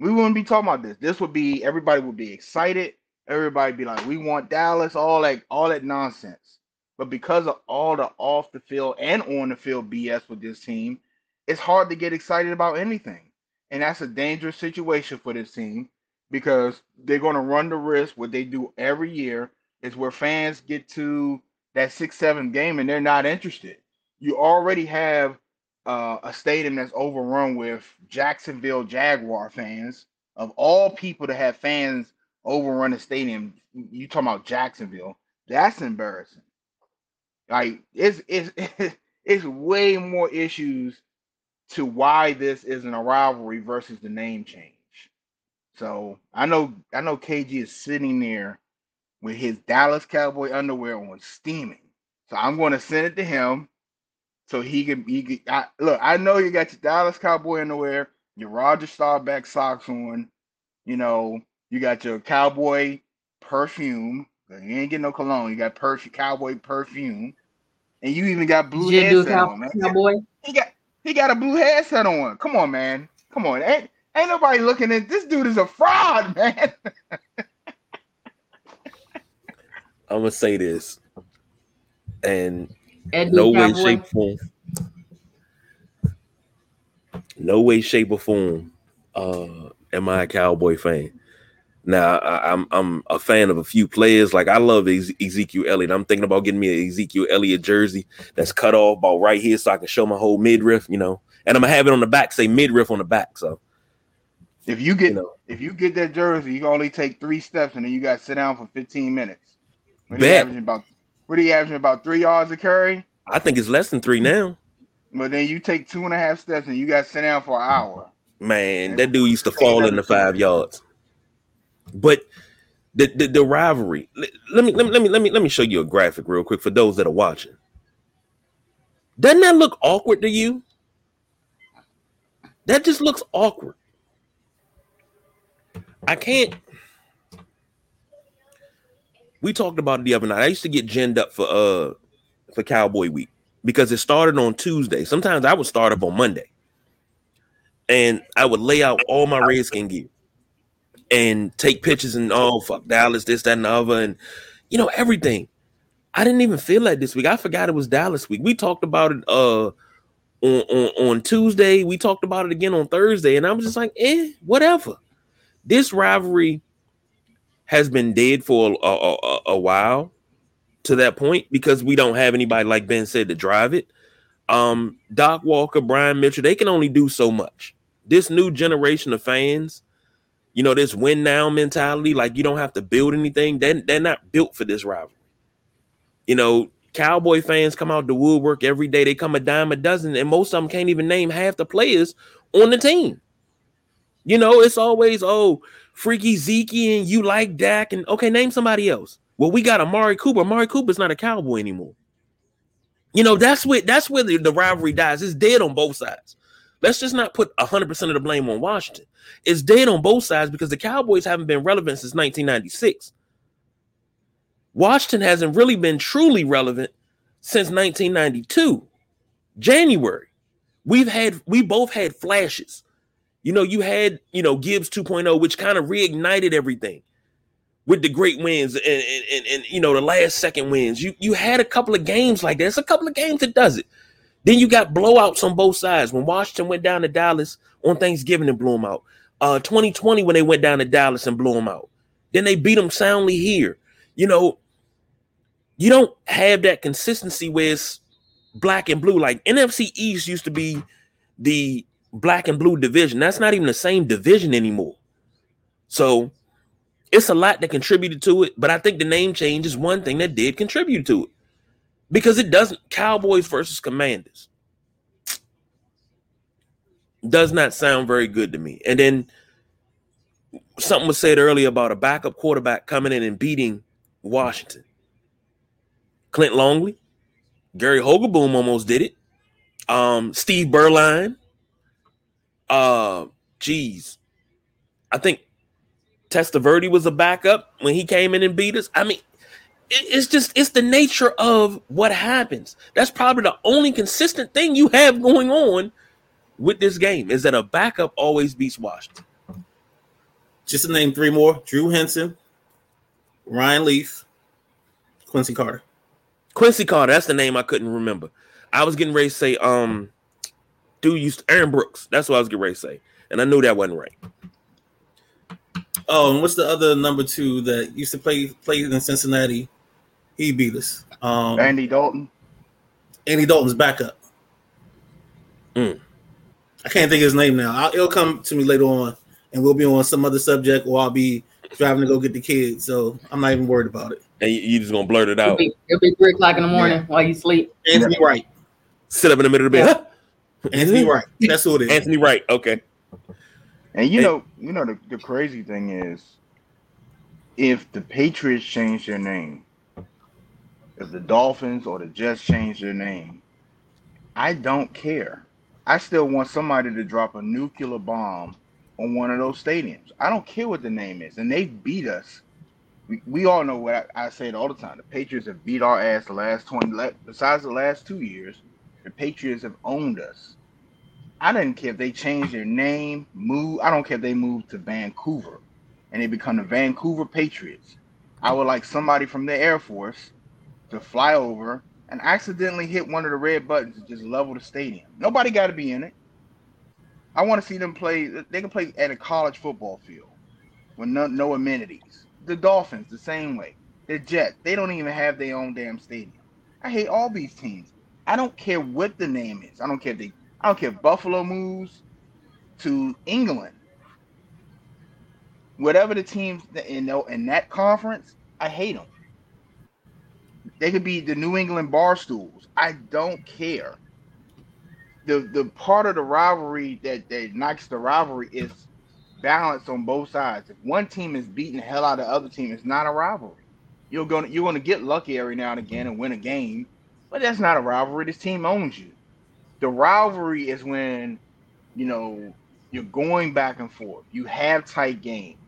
We wouldn't be talking about this. This would be everybody would be excited. Everybody be like, we want Dallas, all that, all that nonsense. But because of all the off the field and on the field BS with this team, it's hard to get excited about anything. And that's a dangerous situation for this team because they're going to run the risk. What they do every year is where fans get to that six seven game and they're not interested. You already have uh, a stadium that's overrun with Jacksonville Jaguar fans. Of all people to have fans overrun a stadium, you talking about Jacksonville? That's embarrassing. Like it's it's it's way more issues to why this isn't a rivalry versus the name change. So I know I know KG is sitting there with his Dallas Cowboy underwear on steaming. So I'm going to send it to him so he can he can, I, look. I know you got your Dallas Cowboy underwear, your Roger Staubach socks on. You know you got your cowboy perfume. You ain't getting no cologne. You got perfume, cowboy perfume, and you even got blue headset on, man. Cowboy. He got he got a blue headset on. Come on, man. Come on. Ain't ain't nobody looking at this dude is a fraud, man. I'm gonna say this, and no way, shape, form, no way, shape, or form, uh, am I a Cowboy fan? Now I, am I'm, I'm a fan of a few players. Like I love Ezekiel Elliott. I'm thinking about getting me an Ezekiel Elliott jersey that's cut off about right here, so I can show my whole midriff. You know, and I'm gonna have it on the back, say midriff on the back. So if you get you know, if you get that jersey, you only take three steps, and then you got to sit down for 15 minutes. What are you averaging about? What are you averaging about three yards a carry? I think it's less than three now. But then you take two and a half steps and you got to sit down for an hour. Man, that dude used to fall in the five yards. But the, the, the rivalry. Let me let me let me let me let me show you a graphic real quick for those that are watching. Doesn't that look awkward to you? That just looks awkward. I can't we talked about it the other night. I used to get ginned up for uh for Cowboy Week because it started on Tuesday. Sometimes I would start up on Monday, and I would lay out all my Redskin gear and take pictures and oh fuck Dallas, this, that, and the other, and you know everything. I didn't even feel like this week. I forgot it was Dallas week. We talked about it uh on, on, on Tuesday. We talked about it again on Thursday, and I was just like, eh, whatever. This rivalry has been dead for a, a, a, a while to that point because we don't have anybody like Ben said to drive it. Um, Doc Walker, Brian Mitchell, they can only do so much. This new generation of fans, you know, this win now mentality, like you don't have to build anything. They're, they're not built for this rivalry. You know, Cowboy fans come out to woodwork every day. They come a dime a dozen, and most of them can't even name half the players on the team. You know, it's always, oh, freaky Zeke and you like Dak, and okay, name somebody else. Well, we got Amari Cooper. Amari Cooper's not a cowboy anymore. You know, that's where that's where the, the rivalry dies. It's dead on both sides. Let's just not put 100% of the blame on Washington. It's dead on both sides because the Cowboys haven't been relevant since 1996. Washington hasn't really been truly relevant since 1992, January. We've had we both had flashes. You know, you had, you know, Gibbs 2.0, which kind of reignited everything with the great wins and, and, and, and, you know the last second wins. You you had a couple of games like that. It's a couple of games that does it. Then you got blowouts on both sides. When Washington went down to Dallas on Thanksgiving and blew them out. Uh, 2020 when they went down to Dallas and blew them out. Then they beat them soundly here. You know, you don't have that consistency where it's black and blue. Like NFC East used to be the black and blue division. That's not even the same division anymore. So it's a lot that contributed to it, but I think the name change is one thing that did contribute to it because it doesn't Cowboys versus Commanders does not sound very good to me. And then something was said earlier about a backup quarterback coming in and beating Washington. Clint Longley, Gary Hogeboom almost did it. Um, Steve Beuerlein, uh, geez, I think Testaverde was a backup when he came in and beat us. I mean, it's just it's the nature of what happens. That's probably the only consistent thing you have going on with this game is that a backup always beats Washington. Just to name three more: Drew Henson, Ryan Leaf, Quincy Carter. Quincy Carter, that's the name I couldn't remember. I was getting ready to say, um, dude used Aaron Brooks. That's what I was getting ready to say, and I knew that wasn't right. Oh, and what's the other number two that used to play play in Cincinnati? He beat us. Um, Andy Dalton. Andy Dalton's backup. Mm. I can't think of his name now. I'll, it'll come to me later on, and we'll be on some other subject, or I'll be driving to go get the kids. So I'm not even worried about it. And you, you just gonna blurt it out. It'll be, it'll be three o'clock in the morning yeah. while you sleep. Anthony Wright. Sit up in the middle of the bed. Anthony Wright. That's who it is. Anthony Wright. Okay. And you know, you know the, the crazy thing is if the Patriots change their name, if the Dolphins or the Jets change their name, I don't care. I still want somebody to drop a nuclear bomb on one of those stadiums. I don't care what the name is. And they beat us. We, we all know what I, I say it all the time. The Patriots have beat our ass the last 20, besides the last two years, the Patriots have owned us. I didn't care if they changed their name, move. I don't care if they moved to Vancouver and they become the Vancouver Patriots. I would like somebody from the Air Force to fly over and accidentally hit one of the red buttons and just level the stadium. Nobody got to be in it. I want to see them play. They can play at a college football field with no, no amenities. The Dolphins, the same way. The Jets, they don't even have their own damn stadium. I hate all these teams. I don't care what the name is. I don't care if they I don't care if Buffalo moves to England. Whatever the teams in in that conference, I hate them. They could be the New England Barstools. I don't care. The the part of the rivalry that, that knocks the rivalry is balance on both sides. If one team is beating the hell out of the other team, it's not a rivalry. You're gonna you're gonna get lucky every now and again and win a game, but that's not a rivalry. This team owns you the rivalry is when you know you're going back and forth. You have tight games.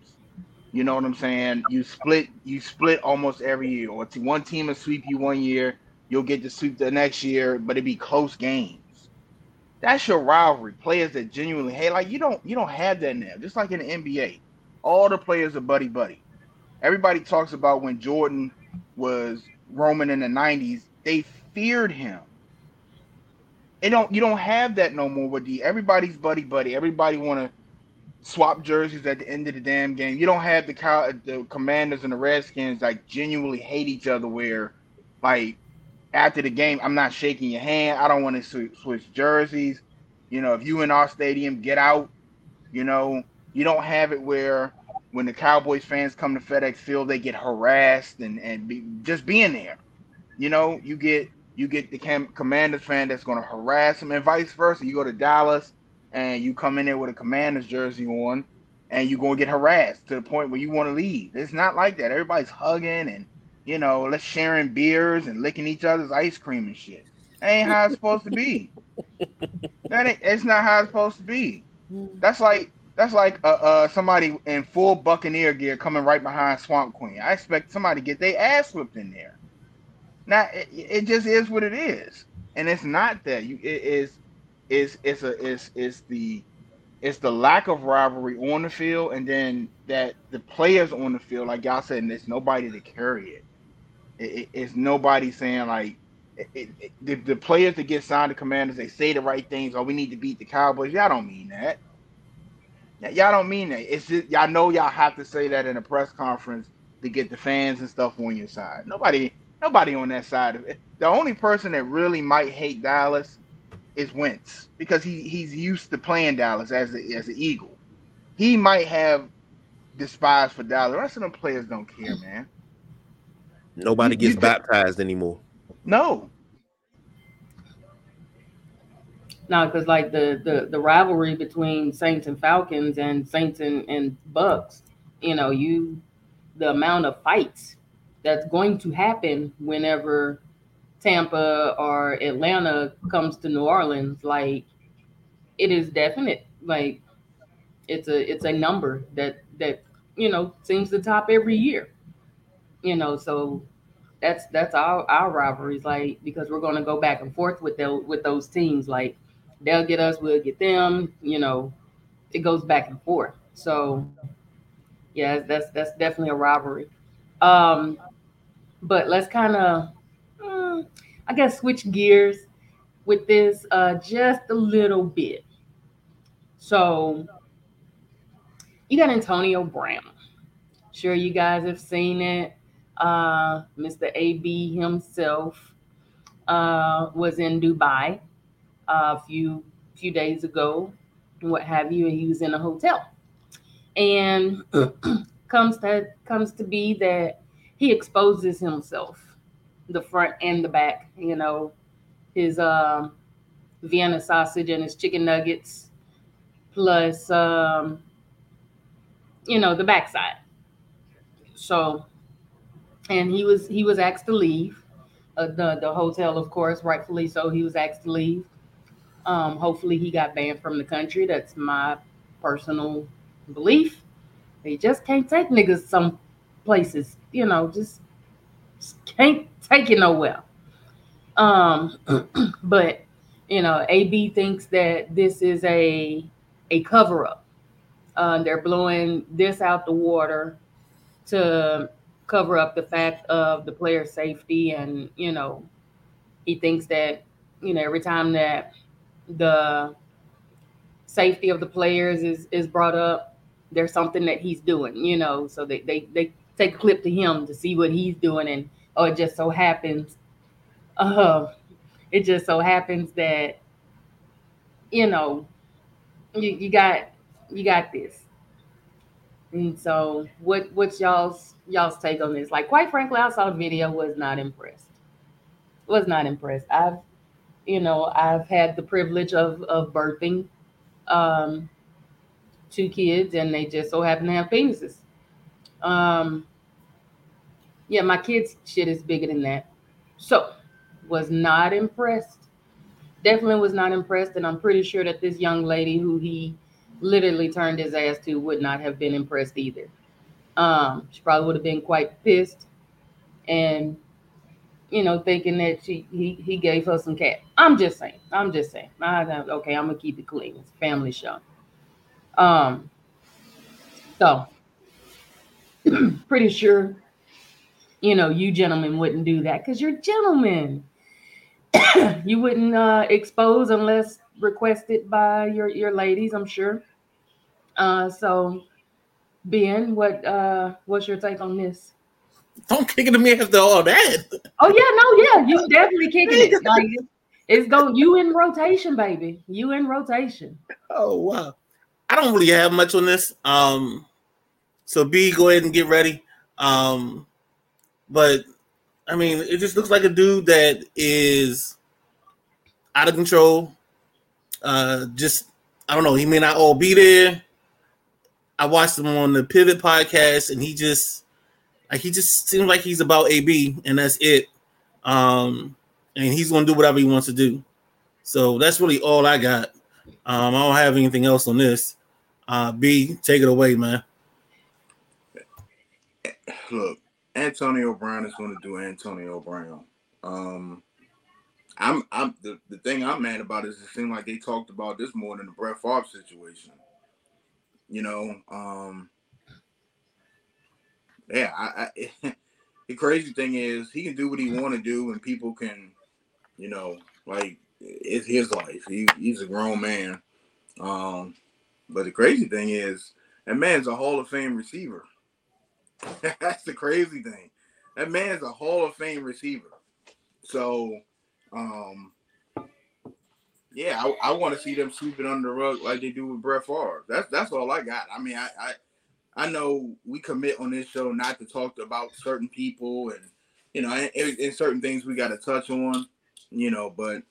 You know what I'm saying? You split you split almost every year. Or one team will sweep you one year, you'll get to sweep the next year, but it'd be close games. That's your rivalry. Players that genuinely hey, like you don't you don't have that now. Just like in the NBA, all the players are buddy buddy. Everybody talks about when Jordan was roaming in the '90s. They feared him. It don't you don't have that no more with the everybody's buddy buddy. Everybody want to swap jerseys at the end of the damn game. You don't have the cow, the Commanders and the Redskins like genuinely hate each other. Where like after the game, I'm not shaking your hand. I don't want to sw- switch jerseys. You know, if you in our stadium, get out. You know, you don't have it where when the Cowboys fans come to FedEx Field, they get harassed and and be, just being there. You know, you get you get the Commanders fan that's going to harass them, and vice versa. You go to Dallas and you come in there with a Commanders jersey on, and you're going to get harassed to the point where you want to leave. It's not like that. Everybody's hugging and you know, let's sharing beers and licking each other's ice cream and shit. That ain't how it's supposed to be. That ain't. It's not how it's supposed to be. That's like that's like uh, uh, somebody in full Buccaneer gear coming right behind Swamp Queen. I expect somebody to get their ass whipped in there. Now it, it just is what it is, and it's not that you. It is is it's a it's it's the it's the lack of rivalry on the field, and then that the players on the field, like y'all said, and there's nobody to carry it. it, it it's nobody saying like it, the, the players that get signed to Commanders, they say the right things. Oh, we need to beat the Cowboys. Y'all don't mean that. Y'all don't mean that. It's just y'all know y'all have to say that in a press conference to get the fans and stuff on your side. Nobody, nobody on that side of it. The only person that really might hate Dallas is Wentz because he he's used to playing Dallas as a, as an Eagle. He might have despised for Dallas. The rest of them players don't care, man. Nobody you, gets you baptized anymore. No. No, because like the, the the rivalry between Saints and Falcons and Saints and, and Bucks, you know, you the amount of fights that's going to happen whenever Tampa or Atlanta comes to New Orleans, like it is definite. Like it's a it's a number that that you know seems to top every year. You know, so that's that's our our rivalries, like because we're gonna go back and forth with those with those teams. Like they'll get us, we'll get them. You know, it goes back and forth. So yeah, that's that's definitely a rivalry. Um, but let's kind of I guess switch gears with this uh, just a little bit. So you got Antonio Brown. Sure, you guys have seen it. Uh, Mr. AB himself uh, was in Dubai uh, a few few days ago, what have you, and he was in a hotel. And comes to comes to be that he exposes himself the front and the back. You know, his um, Vienna sausage and his chicken nuggets, plus um, you know the backside. So, and he was he was asked to leave. Uh, the the hotel, of course, rightfully so. He was asked to leave. Um, hopefully, he got banned from the country. That's my personal belief. They just can't take niggas some places, you know, just, just can't take it nowhere. Um, but you know, AB thinks that this is a a cover up. Uh, they're blowing this out the water to cover up the fact of the player safety, and you know, he thinks that you know every time that the safety of the players is is brought up, there's something that he's doing. You know, so they they they clip to him to see what he's doing and or it just so happens uh it just so happens that you know you, you got you got this. And so what what's y'all's y'all's take on this? Like quite frankly i saw the video was not impressed. Was not impressed. I've you know i've had the privilege of of birthing um two kids and they just so happen to have penises. Um yeah, my kids' shit is bigger than that. So, was not impressed. Definitely was not impressed. And I'm pretty sure that this young lady who he literally turned his ass to would not have been impressed either. Um, she probably would have been quite pissed and you know, thinking that she he he gave her some cat. I'm just saying. I'm just saying. I, okay, I'm gonna keep it clean. It's family show. Um. So, pretty sure, you know, you gentlemen wouldn't do that because you're gentlemen. you wouldn't uh, expose unless requested by your your ladies. I'm sure. Uh. So, Ben, what uh, what's your take on this? Don't kick it to me after all that. Oh yeah, no, yeah, you definitely kicking it. Like it's going you in rotation, baby. You in rotation. Oh wow. I don't really have much on this. Um so B, go ahead and get ready. Um but I mean it just looks like a dude that is out of control. Uh just I don't know, he may not all be there. I watched him on the Pivot podcast and he just like he just seems like he's about AB and that's it. Um, and he's gonna do whatever he wants to do. So that's really all I got. Um, I don't have anything else on this. Uh, B, take it away, man. Look, Antonio Brown is going to do Antonio Brown. Um, I'm, I'm the, the thing I'm mad about is it seemed like they talked about this more than the Brett Favre situation. You know, um, yeah, I, I, the crazy thing is he can do what he want to do, and people can, you know, like it's his life. He, he's a grown man. Um, but the crazy thing is that man's a Hall of Fame receiver. That's the crazy thing. That man's a Hall of Fame receiver. So, um, yeah, I, I want to see them sweeping under the rug like they do with Brett Favre. That's that's all I got. I mean, I, I I know we commit on this show not to talk about certain people and you know, and, and certain things we got to touch on, you know. But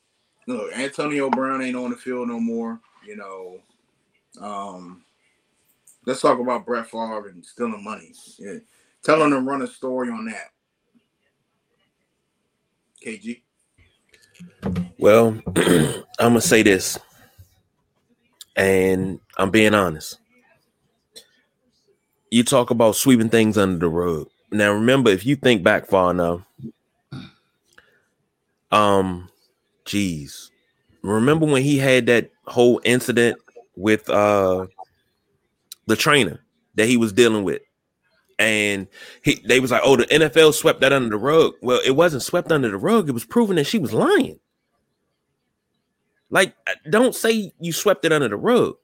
look, Antonio Brown ain't on the field no more. You know, um, let's talk about Brett Favre and stealing money. Yeah. Tell him to run a story on that. KG. Well, I'm gonna say this, and I'm being honest you talk about sweeping things under the rug. Now remember, if you think back far enough, um, geez, remember when he had that whole incident with uh the trainer that he was dealing with, and he they was like, oh, the NFL swept that under the rug. Well, it wasn't swept under the rug; it was proven that she was lying. Like, don't say you swept it under the rug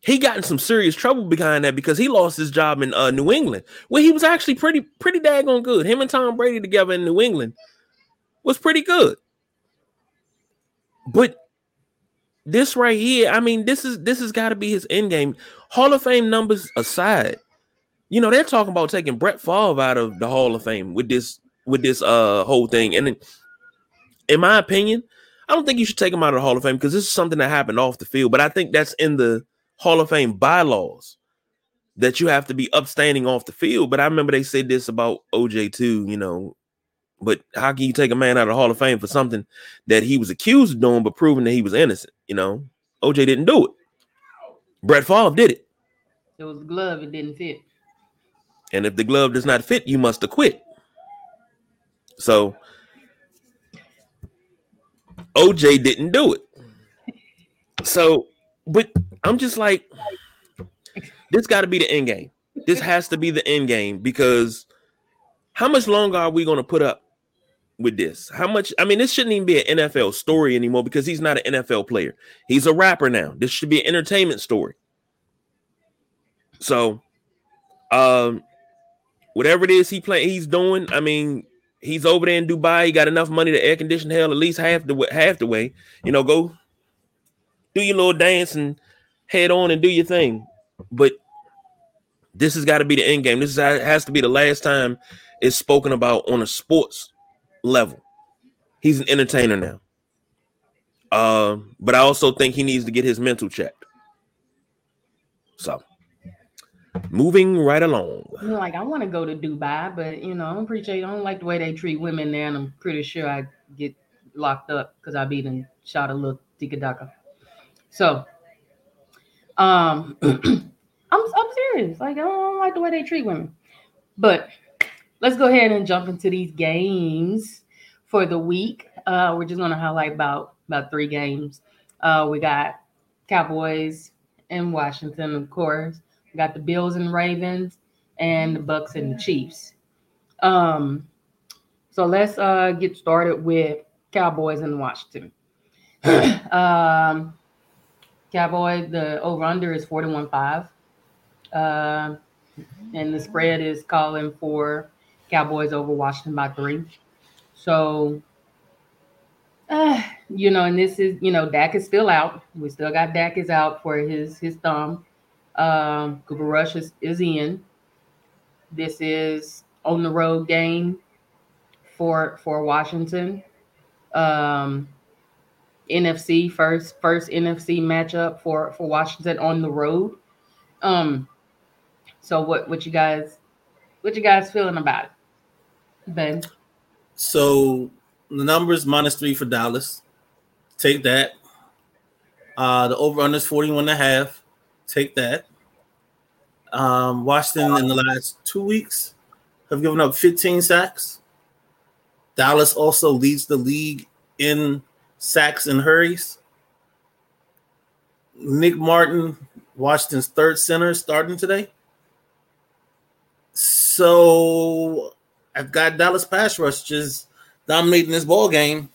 he got in some serious trouble behind that because he lost his job in uh, New England, where he was actually pretty pretty daggone good. Him and Tom Brady together in New England was pretty good. But this right here, I mean, this is this has got to be his end game. Hall of Fame numbers aside, you know, they're talking about taking Brett Favre out of the Hall of Fame with this with this uh whole thing. And in my opinion, I don't think you should take him out of the Hall of Fame because this is something that happened off the field. But I think that's in the Hall of Fame bylaws that you have to be upstanding off the field. But I remember they said this about OJ too, you know. But how can you take a man out of the Hall of Fame for something that he was accused of doing, but proven that he was innocent? You know, OJ didn't do it. Brett Favre did it. It was a glove, it didn't fit. And if the glove does not fit, you must acquit. So OJ didn't do it. So but I'm just like, this got to be the end game. This has to be the end game because how much longer are we going to put up with this? How much? I mean, this shouldn't even be an NFL story anymore because he's not an NFL player. He's a rapper now. This should be an entertainment story. So, um, whatever it is he play, he's doing. I mean, he's over there in Dubai. He got enough money to air condition hell at least half the half the way. You know, go do your little dance and head on and do your thing. But this has got to be the end game. This has to be the last time it's spoken about on a sports level. He's an entertainer now. Uh, but I also think he needs to get his mental checked. So, moving right along. Like I want to go to Dubai, but you know, I don't appreciate. I don't like the way they treat women there, and I'm pretty sure I get locked up because I beat and shot a little tikadaka. So, um, I'm I'm serious. Like I don't like the way they treat women. But let's go ahead and jump into these games for the week. Uh, we're just going to highlight about about three games. Uh, we got Cowboys and Washington, of course. We got the Bills and Ravens, and the Bucks and the Chiefs. Um, so let's uh, get started with Cowboys and Washington. um, Cowboy, the over under is 41.5. Uh, and the spread is calling for Cowboys over Washington by three. So, uh, you know, and this is, you know, Dak is still out. We still got Dak is out for his his thumb. Um, Cooper Rush is, is in. This is on the road game for for Washington. Um, NFC first first NFC matchup for for Washington on the road. Um, so what what you guys what you guys feeling about it, Ben? So the numbers minus three for Dallas. Take that. Uh, the over under is 41 and a half. Take that. Um, Washington in the last two weeks have given up 15 sacks. Dallas also leads the league in sacks and hurries. Nick Martin, Washington's third center, starting today. So I've got Dallas pass rush just dominating this ball game,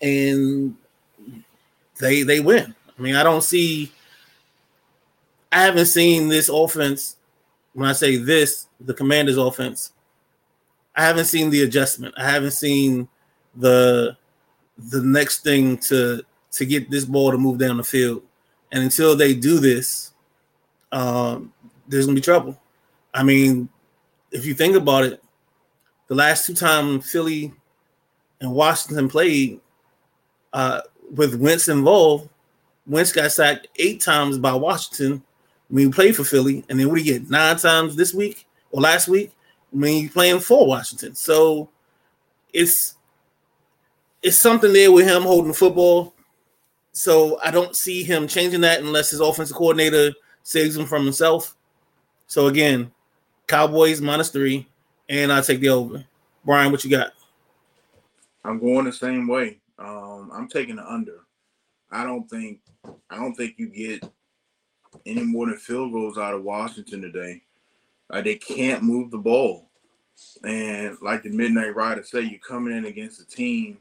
and they they win. I mean, I don't see. I haven't seen this offense. When I say this, the Commanders' offense, I haven't seen the adjustment. I haven't seen the the next thing to to get this ball to move down the field. And until they do this, um, there's gonna be trouble. I mean, if you think about it, the last two times Philly and Washington played uh, with Wentz involved, Wentz got sacked eight times by Washington when he played for Philly, and then what do you get nine times this week or last week when he's playing for Washington? So it's it's something there with him holding football. So I don't see him changing that unless his offensive coordinator saves him from himself. So again, Cowboys minus three, and I take the over. Brian, what you got? I'm going the same way. Um, I'm taking the under. I don't think I don't think you get any more than field goals out of Washington today. Uh, they can't move the ball, and like the Midnight Rider said, you're coming in against a team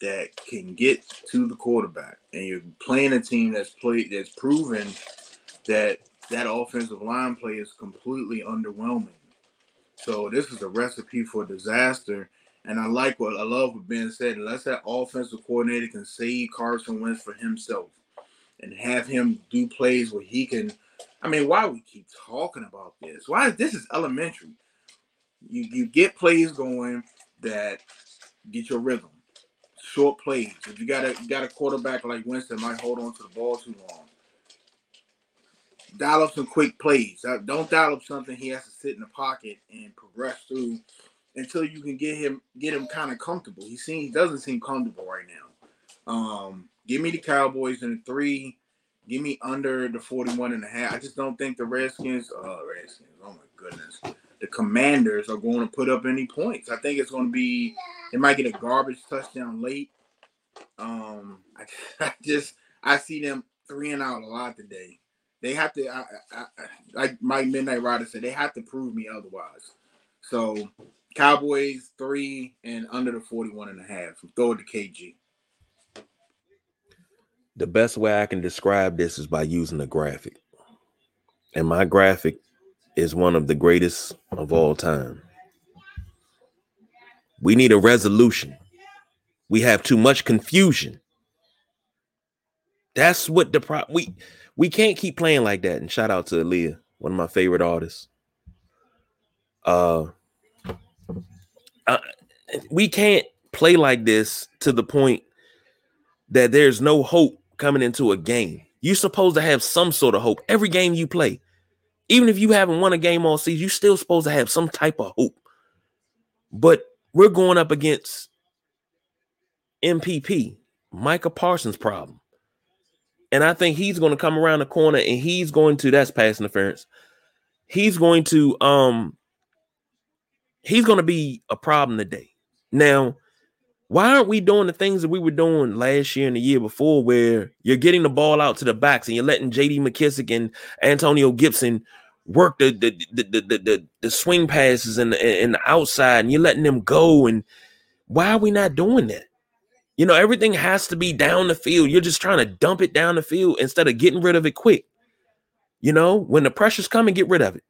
that can get to the quarterback, and you're playing a team that's played that's proven that that offensive line play is completely underwhelming. So this is a recipe for disaster. And I like what I love what Ben said. Unless that offensive coordinator can save Carson Wentz for himself and have him do plays where he can. I mean, why we keep talking about this? Why this is elementary. You you get plays going that get your rhythm short plays. If you got a you got a quarterback like Winston might hold on to the ball too long. Dial up some quick plays. Uh, don't dial up something he has to sit in the pocket and progress through until you can get him get him kind of comfortable. He seems doesn't seem comfortable right now. Um, give me the Cowboys in three. Give me under the 41 and a half. I just don't think the Redskins, uh, Redskins, oh my goodness the Commanders are going to put up any points. I think it's going to be they might get a garbage touchdown late. Um, I, I just I see them three and out a lot today. They have to, I, I, like my Midnight Rider said, they have to prove me otherwise. So Cowboys three and under the 41 and a half. Throw it to KG. The best way I can describe this is by using a graphic. And my graphic is one of the greatest of all time. We need a resolution. We have too much confusion. That's what the pro we we can't keep playing like that. And shout out to Aaliyah, one of my favorite artists. Uh, uh we can't play like this to the point that there's no hope coming into a game. You're supposed to have some sort of hope every game you play. Even if you haven't won a game all season, you're still supposed to have some type of hope. But we're going up against MPP, Micah Parsons' problem. And I think he's going to come around the corner and he's going to that's pass interference. He's going to um he's going to be a problem today. Now, why aren't we doing the things that we were doing last year and the year before, where you're getting the ball out to the backs and you're letting J.D. McKissick and Antonio Gibson work the the the the, the, the, swing passes and the, and the outside, and you're letting them go? And why are we not doing that? You know, everything has to be down the field. You're just trying to dump it down the field instead of getting rid of it quick. You know, when the pressure's coming, get rid of it.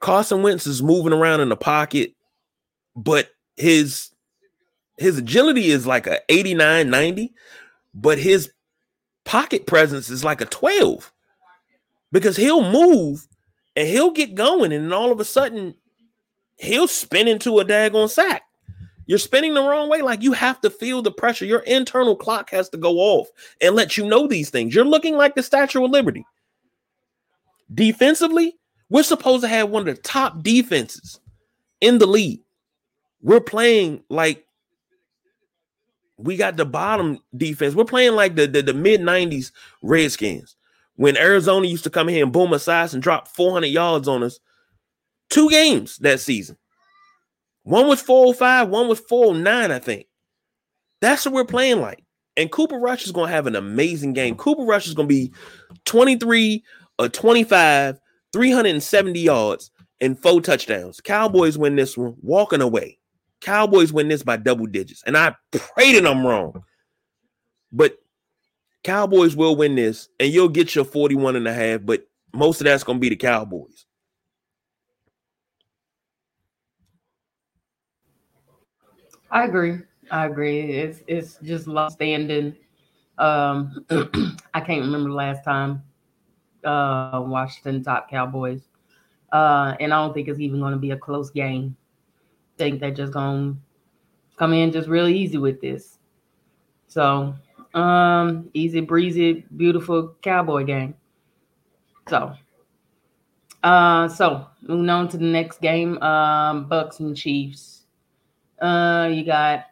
Carson Wentz is moving around in the pocket, but his his agility is like a 89 90, but his pocket presence is like a 12 because he'll move and he'll get going, and all of a sudden he'll spin into a daggone sack. You're spinning the wrong way. Like you have to feel the pressure. Your internal clock has to go off and let you know these things. You're looking like the Statue of Liberty. Defensively, we're supposed to have one of the top defenses in the league. We're playing like we got the bottom defense. We're playing like the, the, the mid 90s Redskins. When Arizona used to come here and boom us size and drop 400 yards on us, two games that season. One was 405, one was 409, I think. That's what we're playing like. And Cooper Rush is going to have an amazing game. Cooper Rush is going to be 23 or 25, 370 yards, and four touchdowns. Cowboys win this one, walking away. Cowboys win this by double digits. And I pray that I'm wrong. But Cowboys will win this, and you'll get your 41 and a half, but most of that's going to be the Cowboys. I agree. I agree. It's it's just long standing. Um, I can't remember the last time uh, Washington top Cowboys, uh, and I don't think it's even going to be a close game. Think they're just going to come in just really easy with this. So, um, easy breezy, beautiful Cowboy game. So, uh, so moving on to the next game, um, Bucks and Chiefs. Uh, you got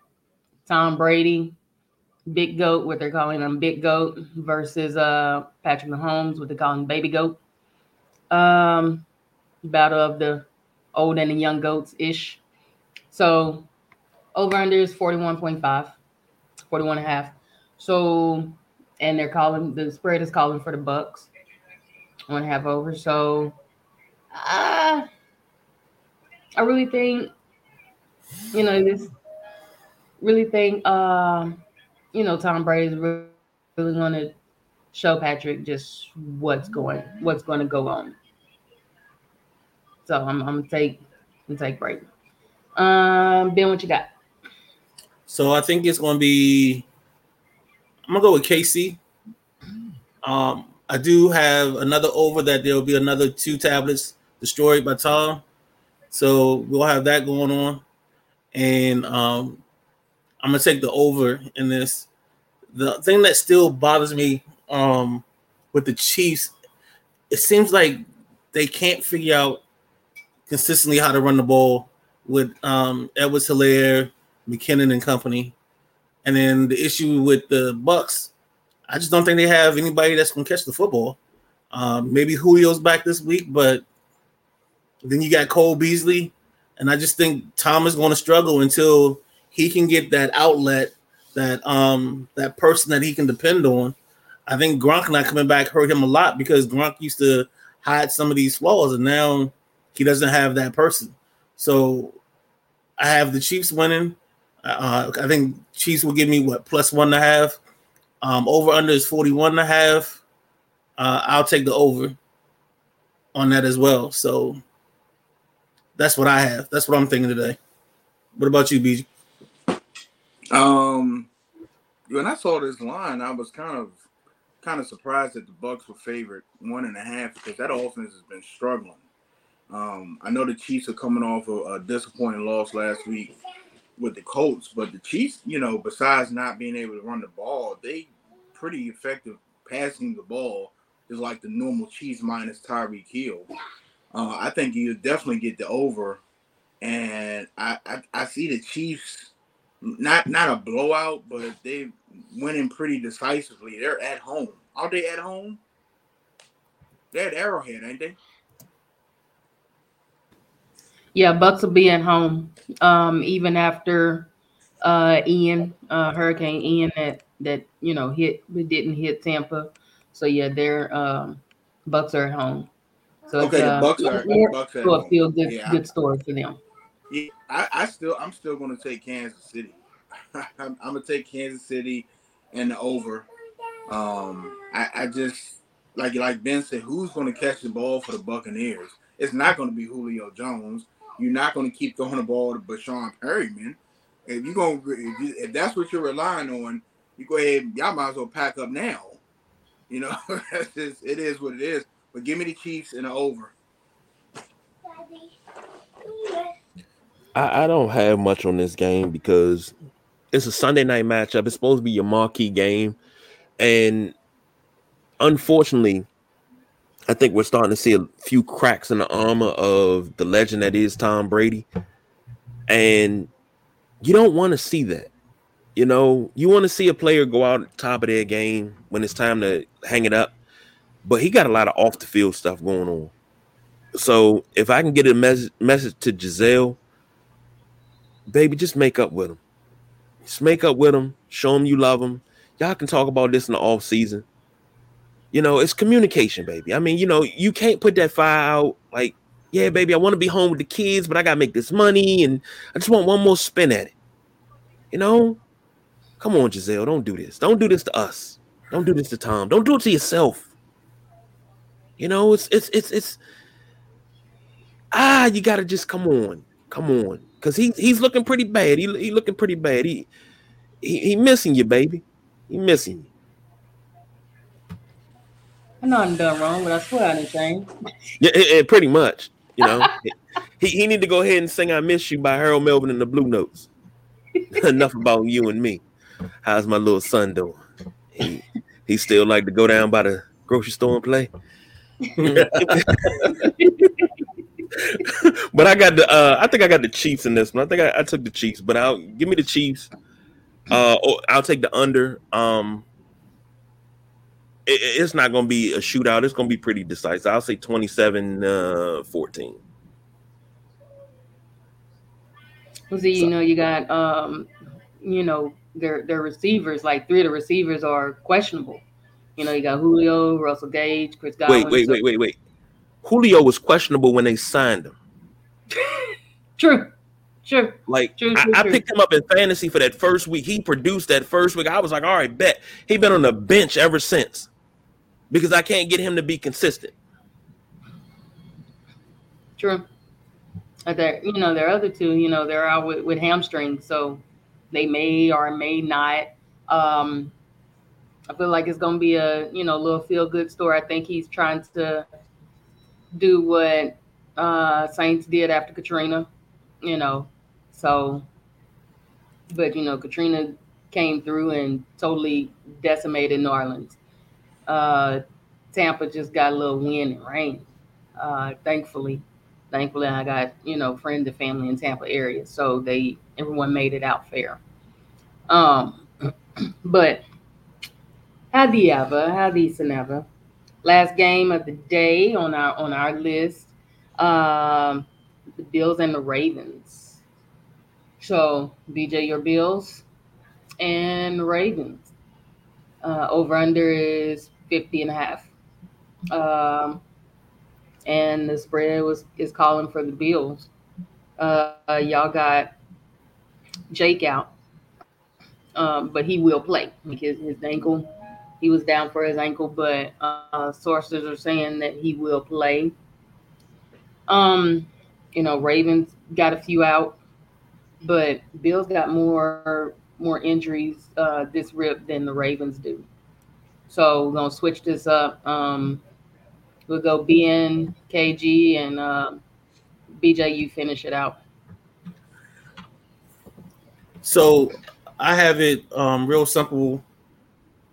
Tom Brady, Big Goat, what they're calling him Big Goat, versus uh Patrick Mahomes, what they call him Baby Goat. Um, battle of the old and the young goats ish. So over under is 41.5, 41 and a half. So, and they're calling the spread is calling for the Bucks, one half over. So, uh, I really think you know, this really think, um, you know, Tom Brady's really, really going to show Patrick just what's going, what's going to go on. So I'm, I'm gonna take, I'm gonna take Brady. Um, Ben, what you got? So I think it's going to be. I'm gonna go with KC. Um, I do have another over that there will be another two tablets destroyed by Tom. So we'll have that going on and um, I'm gonna take the over in this. The thing that still bothers me um, with the Chiefs, it seems like they can't figure out consistently how to run the ball with um, Edwards Helaire, McKinnon, and company. And then the issue with the Bucks, I just don't think they have anybody that's gonna catch the football. Um, maybe Julio's back this week, but then you got Cole Beasley and I just think Tom is going to struggle until he can get that outlet, that um that person that he can depend on. I think Gronk not coming back hurt him a lot because Gronk used to hide some of these flaws, and now he doesn't have that person. So I have the Chiefs winning. Uh, I think Chiefs will give me what plus one and a half. Um, over under is 41 and a half. Uh, I'll take the over on that as well. So that's what I have. That's what I'm thinking today. What about you, BG? Um, when I saw this line, I was kind of kind of surprised that the Bucks were favored one and a half because that offense has been struggling. Um, I know the Chiefs are coming off a, a disappointing loss last week with the Colts, but the Chiefs, you know, besides not being able to run the ball, they pretty effective passing the ball is like the normal Chiefs minus Tyreek Hill. Uh, I think you definitely get the over, and I, I, I see the Chiefs not not a blowout, but they winning pretty decisively. They're at home. Are they at home? They're at Arrowhead, ain't they? Yeah, Bucks will be at home. Um, even after uh Ian, uh Hurricane Ian that that you know hit didn't hit Tampa. So yeah, their um Bucks are at home. So okay, uh, the Bucks are the Bucks home. feel good yeah, good story for them. Yeah, I, I still I'm still gonna take Kansas City. I'm, I'm, gonna take Kansas City and the over. Um I, I just like like Ben said, who's gonna catch the ball for the Buccaneers? It's not gonna be Julio Jones. You're not gonna keep throwing the ball to Breshad Perriman. If you gonna if, you, if that's what you're relying on, you go ahead. Y'all might as well pack up now. You know, just, it is what it is. But give me the Chiefs and the over. I, I don't have much on this game because it's a Sunday night matchup. It's supposed to be your marquee game, and unfortunately, I think we're starting to see a few cracks in the armor of the legend that is Tom Brady, and you don't want to see that. You know, you want to see a player go out top of their game when it's time to hang it up, but he got a lot of off the field stuff going on. So if I can get a mes- message to Gisele, baby, just make up with him. Just make up with him. Show him you love him. Y'all can talk about this in the off season. You know, it's communication, baby. I mean, you know, you can't put that fire out like, yeah, baby, I want to be home with the kids, but I gotta make this money, and I just want one more spin at it. You know, come on, Gisele, don't do this. Don't do this to us. Don't do this to Tom. Don't do it to yourself. You know, it's it's it's it's ah, you gotta just come on, come on, because he he's looking pretty bad. He he looking pretty bad. He he, he missing you, baby. He missing you. I know I'm done wrong, but I swear I didn't change. Yeah, it, it, pretty much. You know, he he need to go ahead and sing "I Miss You" by Harold Melvin and the Blue Notes. Enough about you and me. How's my little son doing? He he still like to go down by the grocery store and play. but I got the uh, I think I got the Chiefs in this one. I think I, I took the Chiefs, but I'll give me the Chiefs. Uh, oh, I'll take the under. Um, it, it's not going to be a shootout. It's going to be pretty decisive. I'll say 27 uh, 14. Well, see, you know, you got, um, you know, their their receivers, like three of the receivers are questionable. You know, you got Julio, Russell Gage, Chris Godwin. Wait, wait, so- wait, wait, wait. Julio was questionable when they signed him. True. True. Like true, I, true, I, picked him up in fantasy for that first week. He produced that first week. I was like, all right, bet. He been on the bench ever since. Because I can't get him to be consistent. True. There, you know, there are other two, you know, they're out with, with hamstrings, so they may or may not. Um, I feel like it's gonna be a you know little feel good story. I think he's trying to do what uh, Saints did after Katrina, you know. So, but you know, Katrina came through and totally decimated New Orleans. Uh, Tampa just got a little wind and rain. Uh, thankfully, thankfully, I got you know friends and family in Tampa area, so they everyone made it out fair. Um, but have you ever, have you ever? Last game of the day on our on our list, um, the Bills and the Ravens. So BJ, your Bills and Ravens. Uh, over under is 50 and a half. Um, and the spread was is calling for the Bills. Uh, y'all got Jake out, um, but he will play because his ankle he was down for his ankle, but uh, sources are saying that he will play. Um, you know, Ravens got a few out, but Bills got more more injuries uh, this rip than the Ravens do. So we're gonna switch this up. Um, we'll go BN, KG, and uh, BJ. You finish it out. So I have it um, real simple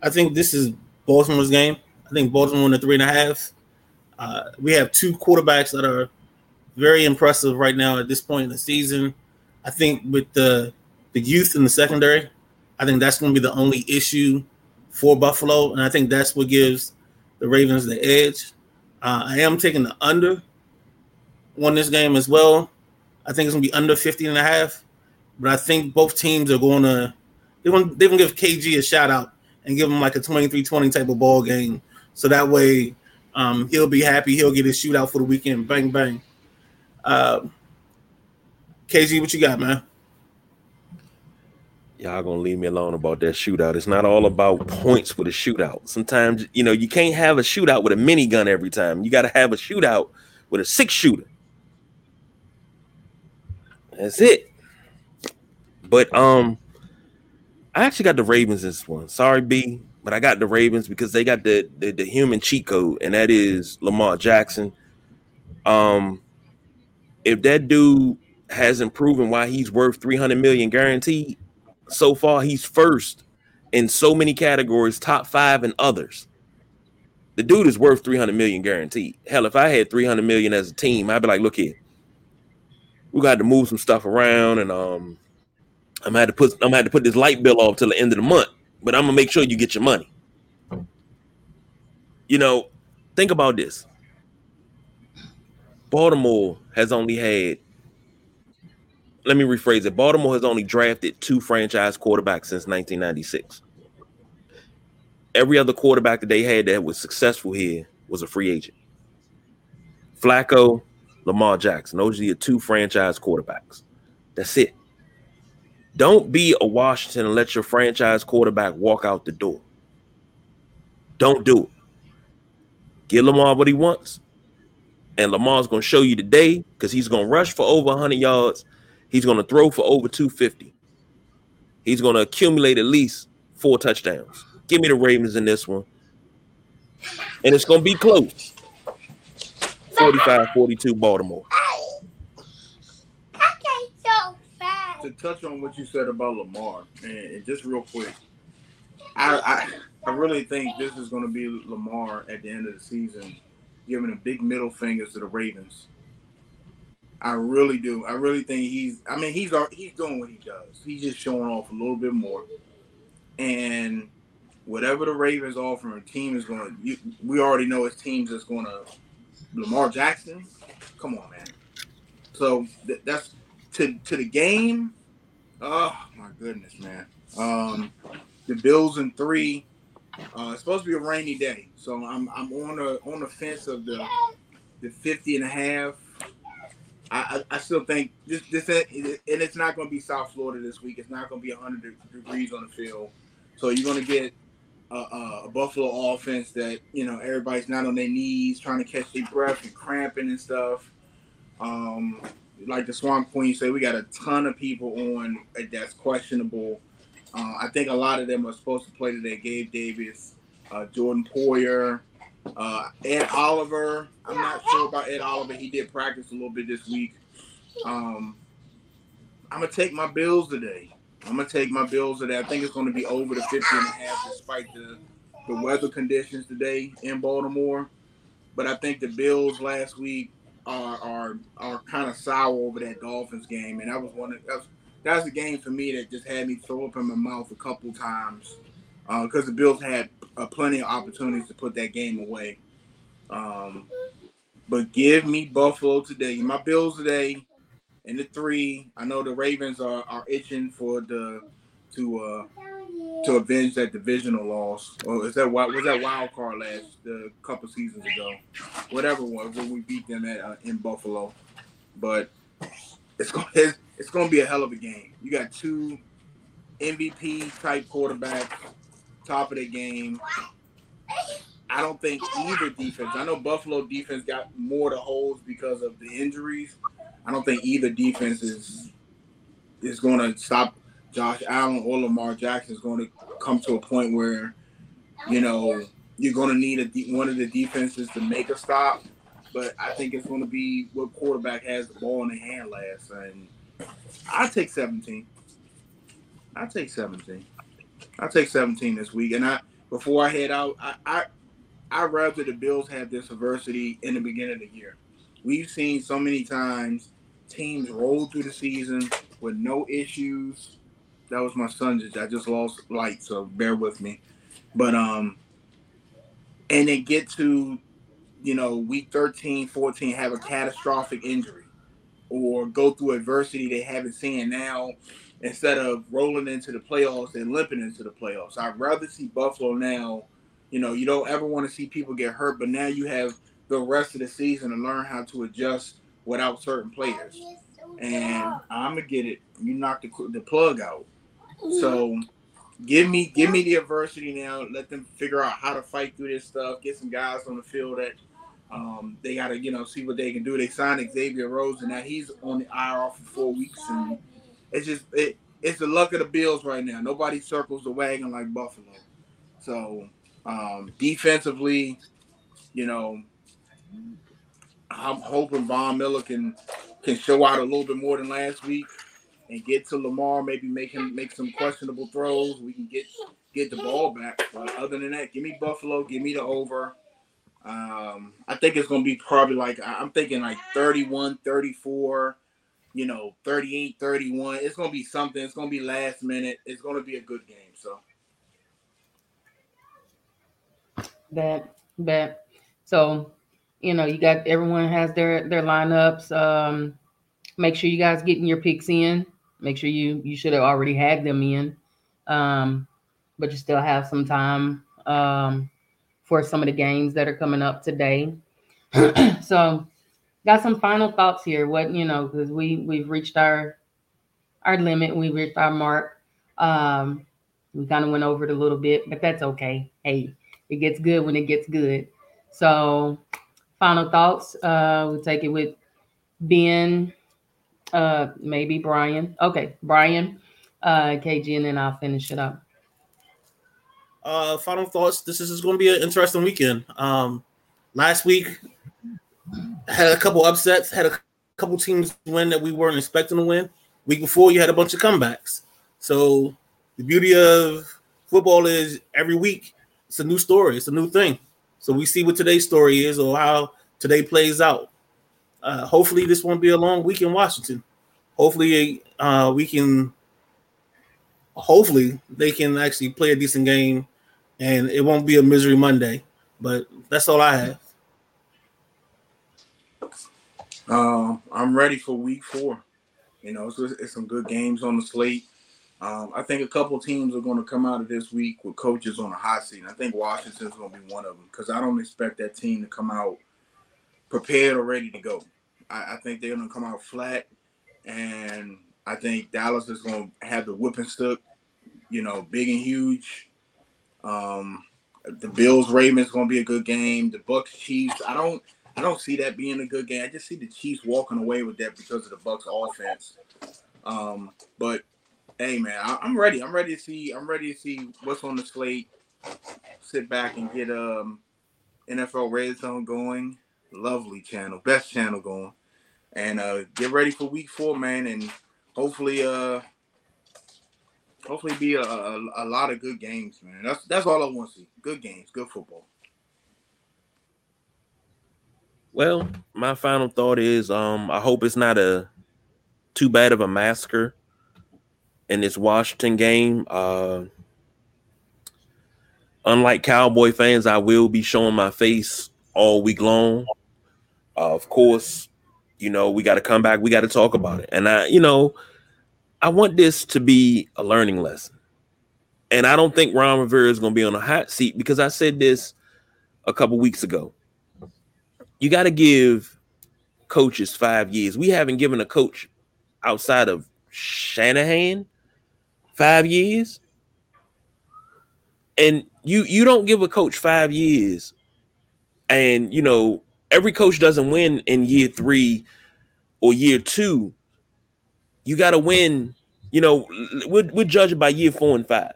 I think this is Baltimore's game. I think Baltimore in the three and a half. Uh, we have two quarterbacks that are very impressive right now at this point in the season. I think with the the youth in the secondary, I think that's going to be the only issue for Buffalo, and I think that's what gives the Ravens the edge. Uh, I am taking the under on this game as well. I think it's gonna be under 50 and a half. But I think both teams are they're gonna they're gonna give KG a shout out and give him like a 23-20 type of ball game. So that way um, he'll be happy. He'll get his shootout for the weekend. Bang bang. Uh, KG, what you got, man? Y'all gonna leave me alone about that shootout. It's not all about points with a shootout. Sometimes you know you can't have a shootout with a minigun every time. You got to have a shootout with a six shooter. That's it. But um, I actually got the Ravens this one. Sorry, B, but I got the Ravens because they got the the, the human cheat code, and that is Lamar Jackson. Um, if that dude hasn't proven why he's worth 300 million guaranteed, so far he's first in so many categories, top five and others. The dude is worth 300 million guaranteed. Hell, if I had 300 million as a team, I'd be like, look here, we got to move some stuff around, and um, I'm gonna have to put I'm gonna have to put this light bill off till the end of the month, but I'm gonna make sure you get your money. You know, think about this. Baltimore has only had let me rephrase it. Baltimore has only drafted two franchise quarterbacks since 1996. Every other quarterback that they had that was successful here was a free agent. Flacco, Lamar Jackson. Those are your two franchise quarterbacks. That's it. Don't be a Washington and let your franchise quarterback walk out the door. Don't do it. Give Lamar what he wants. And Lamar's going to show you today because he's going to rush for over 100 yards He's going to throw for over 250. He's going to accumulate at least four touchdowns. Give me the Ravens in this one. And it's going to be close 45 42 Baltimore. To touch on what you said about Lamar, and just real quick, I, I I really think this is going to be Lamar at the end of the season, giving a big middle fingers to the Ravens I really do. I really think he's. I mean, he's he's doing what he does. He's just showing off a little bit more, and whatever the Ravens offer, a team is going to. We already know his teams is going to. Lamar Jackson, come on, man. So th- that's to to the game. Oh my goodness, man. Um, the Bills in three. Uh, it's supposed to be a rainy day, so I'm I'm on the on the fence of the the 50 and a half I, I still think this this and it's not going to be South Florida this week. It's not going to be 100 degrees on the field, so you're going to get a, a, Buffalo offense that you know everybody's not on their knees trying to catch their breath and cramping and stuff. Um, like the Swamp Queen said, we got a ton of people on that's questionable. Uh, I think a lot of them are supposed to play today. Gabe Davis, uh, Jordan Poyer, uh, Ed Oliver, I'm not sure about Ed Oliver. He did practice a little bit this week. Um, I'm gonna take my Bills today. I'm gonna take my Bills today. I think it's gonna be over the 50 and a half despite the the weather conditions today in Baltimore. But I think the Bills last week are are are kind of sour over that Dolphins game, and that was one of that's that's a game for me that just had me throw up in my mouth a couple times because uh, the Bills had uh, plenty of opportunities to put that game away. Um, but give me Buffalo today. My Bills today in the three. I know the Ravens are, are itching for the to uh to avenge that divisional loss. Or is that was that wild card last a couple seasons ago? Whatever was when we beat them at uh, in Buffalo. But it's going it's, it's going to be a hell of a game. You got two MVP type quarterbacks top of the game. I don't think either defense. I know Buffalo defense got more to holes because of the injuries. I don't think either defense is is going to stop Josh Allen or Lamar Jackson. Is going to come to a point where you know you're going to need a one of the defenses to make a stop. But I think it's going to be what quarterback has the ball in the hand last, and I take 17. I take 17. I'll take 17 this week. And I before I head out, I I I rather the Bills have this adversity in the beginning of the year. We've seen so many times teams roll through the season with no issues. That was my son. Just I just lost light, so bear with me. But um, and they get to, you know, week 13, 14, have a catastrophic injury. or go through adversity they haven't seen now instead of rolling into the playoffs and limping into the playoffs. I'd rather see Buffalo now. You know, you don't ever want to see people get hurt, but now you have the rest of the season to learn how to adjust without certain players. And I'm gonna get it. You knock the, the plug out. So give me give me the adversity now. Let them figure out how to fight through this stuff. Get some guys on the field that um, they got to you know see what they can do. They signed Xavier Rhodes, and now he's on the IR for four weeks, and it's just it, it's the luck of the Bills right now. Nobody circles the wagon like Buffalo. So um, defensively, you know, I'm hoping Von Miller can can show out a little bit more than last week and get to Lamar, maybe make him make some questionable throws. We can get get the ball back. But other than that, give me Buffalo, give me the over. Um, I think it's going to be probably like I'm thinking like 31, 34, you know, 38, 31. It's going to be something. It's going to be last minute. It's going to be a good game. So that that so you know you got everyone has their their lineups. Um, make sure you guys getting your picks in. Make sure you you should have already had them in, um, but you still have some time um, for some of the games that are coming up today. so, got some final thoughts here. What you know, because we we've reached our our limit. We reached our mark. Um, we kind of went over it a little bit, but that's okay. Hey, it gets good when it gets good. So, final thoughts. Uh, we'll take it with Ben, uh, maybe Brian. Okay, Brian, uh, KG, and then I'll finish it up. Uh, final thoughts. This is going to be an interesting weekend. Um, last week had a couple upsets, had a couple teams win that we weren't expecting to win. Week before, you had a bunch of comebacks. So the beauty of football is every week it's a new story, it's a new thing. So we see what today's story is or how today plays out. Uh, hopefully, this won't be a long week in Washington. Hopefully, uh, we can. Hopefully, they can actually play a decent game, and it won't be a misery Monday. But that's all I have. Um, I'm ready for Week Four. You know, it's, it's some good games on the slate. Um, I think a couple teams are going to come out of this week with coaches on a hot seat. I think Washington's going to be one of them because I don't expect that team to come out prepared or ready to go. I, I think they're going to come out flat, and I think Dallas is going to have the whipping stick, you know, big and huge. Um, the Bills Ravens going to be a good game. The Bucks Chiefs. I don't. I don't see that being a good game. I just see the Chiefs walking away with that because of the Bucks offense. Um, but hey, man, I, am ready. I'm ready to see. I'm ready to see what's on the slate. Sit back and get um NFL Red Zone going lovely channel, best channel going. And uh get ready for week four, man, and hopefully uh hopefully be a, a, a lot of good games, man. That's that's all I want to see. Good games, good football. Well, my final thought is um I hope it's not a too bad of a massacre in this Washington game. Uh unlike Cowboy fans, I will be showing my face all week long. Uh, of course, you know, we got to come back. We got to talk about it. And I, you know, I want this to be a learning lesson. And I don't think Ron Rivera is going to be on a hot seat because I said this a couple weeks ago. You got to give coaches five years. We haven't given a coach outside of Shanahan five years. And you you don't give a coach five years and you know every coach doesn't win in year three or year two. You got to win. You know, we're, we're judging by year four and five.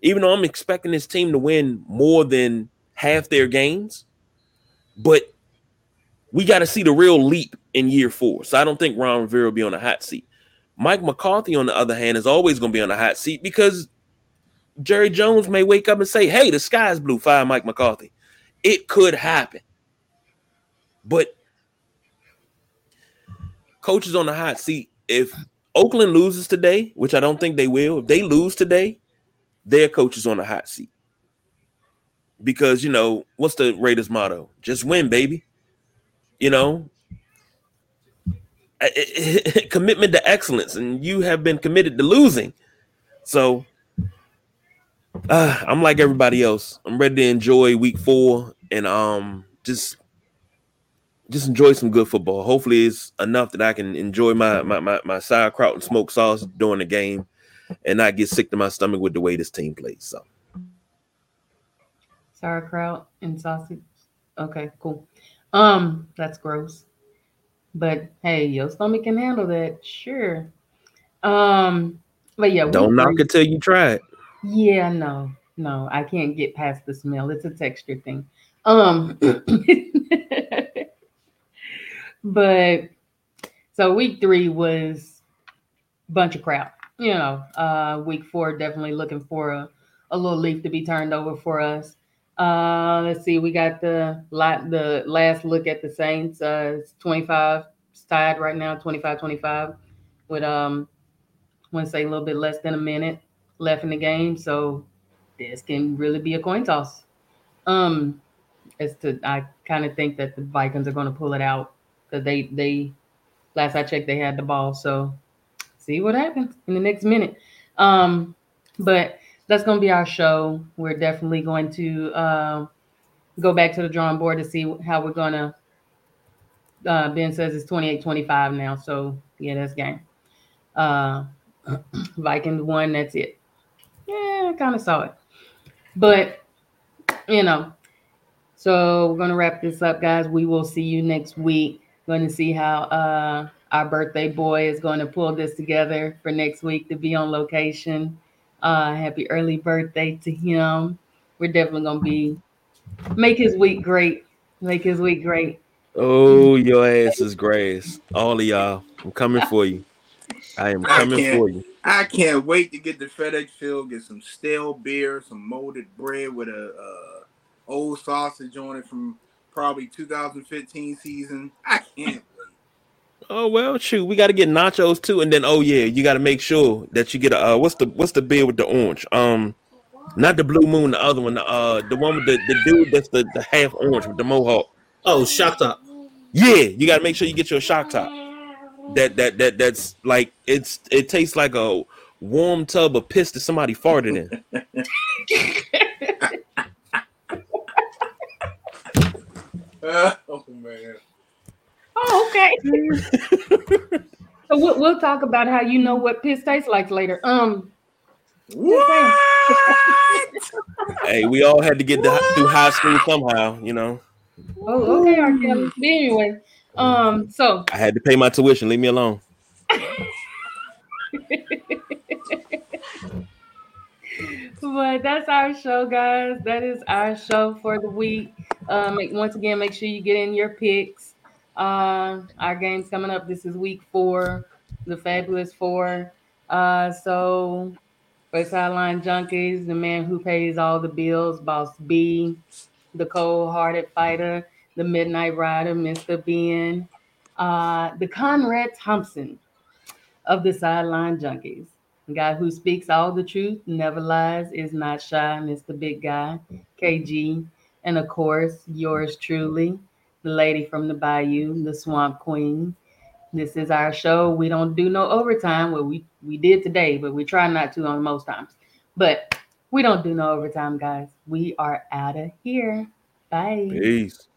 Even though I'm expecting this team to win more than half their games, but we got to see the real leap in year four. So I don't think Ron Rivera will be on a hot seat. Mike McCarthy, on the other hand, is always going to be on a hot seat because Jerry Jones may wake up and say, "Hey, the sky's blue. Fire Mike McCarthy." It could happen. But coaches on the hot seat, if Oakland loses today, which I don't think they will, if they lose today, their coach is on the hot seat. Because, you know, what's the Raiders motto? Just win, baby. You know, commitment to excellence, and you have been committed to losing. So uh, I'm like everybody else. I'm ready to enjoy week four and um just just enjoy some good football. Hopefully, it's enough that I can enjoy my my my, my sauerkraut and smoked sauce during the game, and not get sick to my stomach with the way this team plays. So sauerkraut and sausage. Okay, cool. Um, that's gross. But hey, your stomach can handle that, sure. Um, but yeah, don't knock it till you try it. Yeah, no, no, I can't get past the smell. It's a texture thing. Um, but so week three was a bunch of crap. You know, uh, week four definitely looking for a, a little leaf to be turned over for us. Uh, let's see, we got the lot the last look at the Saints. Uh, it's 25 it's tied right now, 25-25 with um, I want to say a little bit less than a minute left in the game. So this can really be a coin toss. Um, as to I kind of think that the Vikings are going to pull it out because they they last I checked they had the ball. So see what happens in the next minute. Um, but that's going to be our show. We're definitely going to uh, go back to the drawing board to see how we're going to. Uh, ben says it's 28 25 now. So, yeah, that's game. Uh, Vikings won. That's it. Yeah, I kind of saw it. But, you know, so we're going to wrap this up, guys. We will see you next week. Going to see how uh, our birthday boy is going to pull this together for next week to be on location. Uh, happy early birthday to him. We're definitely gonna be make his week great. Make his week great. Oh, your ass is grace. All of y'all. I'm coming for you. I am coming I for you. I can't wait to get to FedEx Field, get some stale beer, some molded bread with a uh, old sausage on it from probably 2015 season. I can't Oh well, shoot, we got to get nachos too, and then oh yeah, you got to make sure that you get a uh, what's the what's the beer with the orange? Um, not the blue moon, the other one, the uh, the one with the, the dude that's the, the half orange with the mohawk. Oh, shock top. Yeah, you got to make sure you get your shock top. That that that that's like it's it tastes like a warm tub of piss that somebody farted in. oh man. Oh, okay. so we'll, we'll talk about how you know what piss tastes like later. Um. What? hey, we all had to get the, through high school somehow, you know. Oh, okay, R. Kelly. Anyway, um, so I had to pay my tuition. Leave me alone. but that's our show, guys. That is our show for the week. Um, once again, make sure you get in your picks. Uh, our game's coming up. This is week four, the Fabulous Four. Uh, so for Sideline Junkies, the man who pays all the bills, Boss B, the cold-hearted fighter, the Midnight Rider, Mr. Ben, uh, the Conrad Thompson of the Sideline Junkies, the guy who speaks all the truth, never lies, is not shy, Mr. Big Guy, KG, and of course, yours truly, the lady from the bayou, the swamp queen. This is our show. We don't do no overtime. Well, we we did today, but we try not to on most times. But we don't do no overtime, guys. We are out of here. Bye. Peace.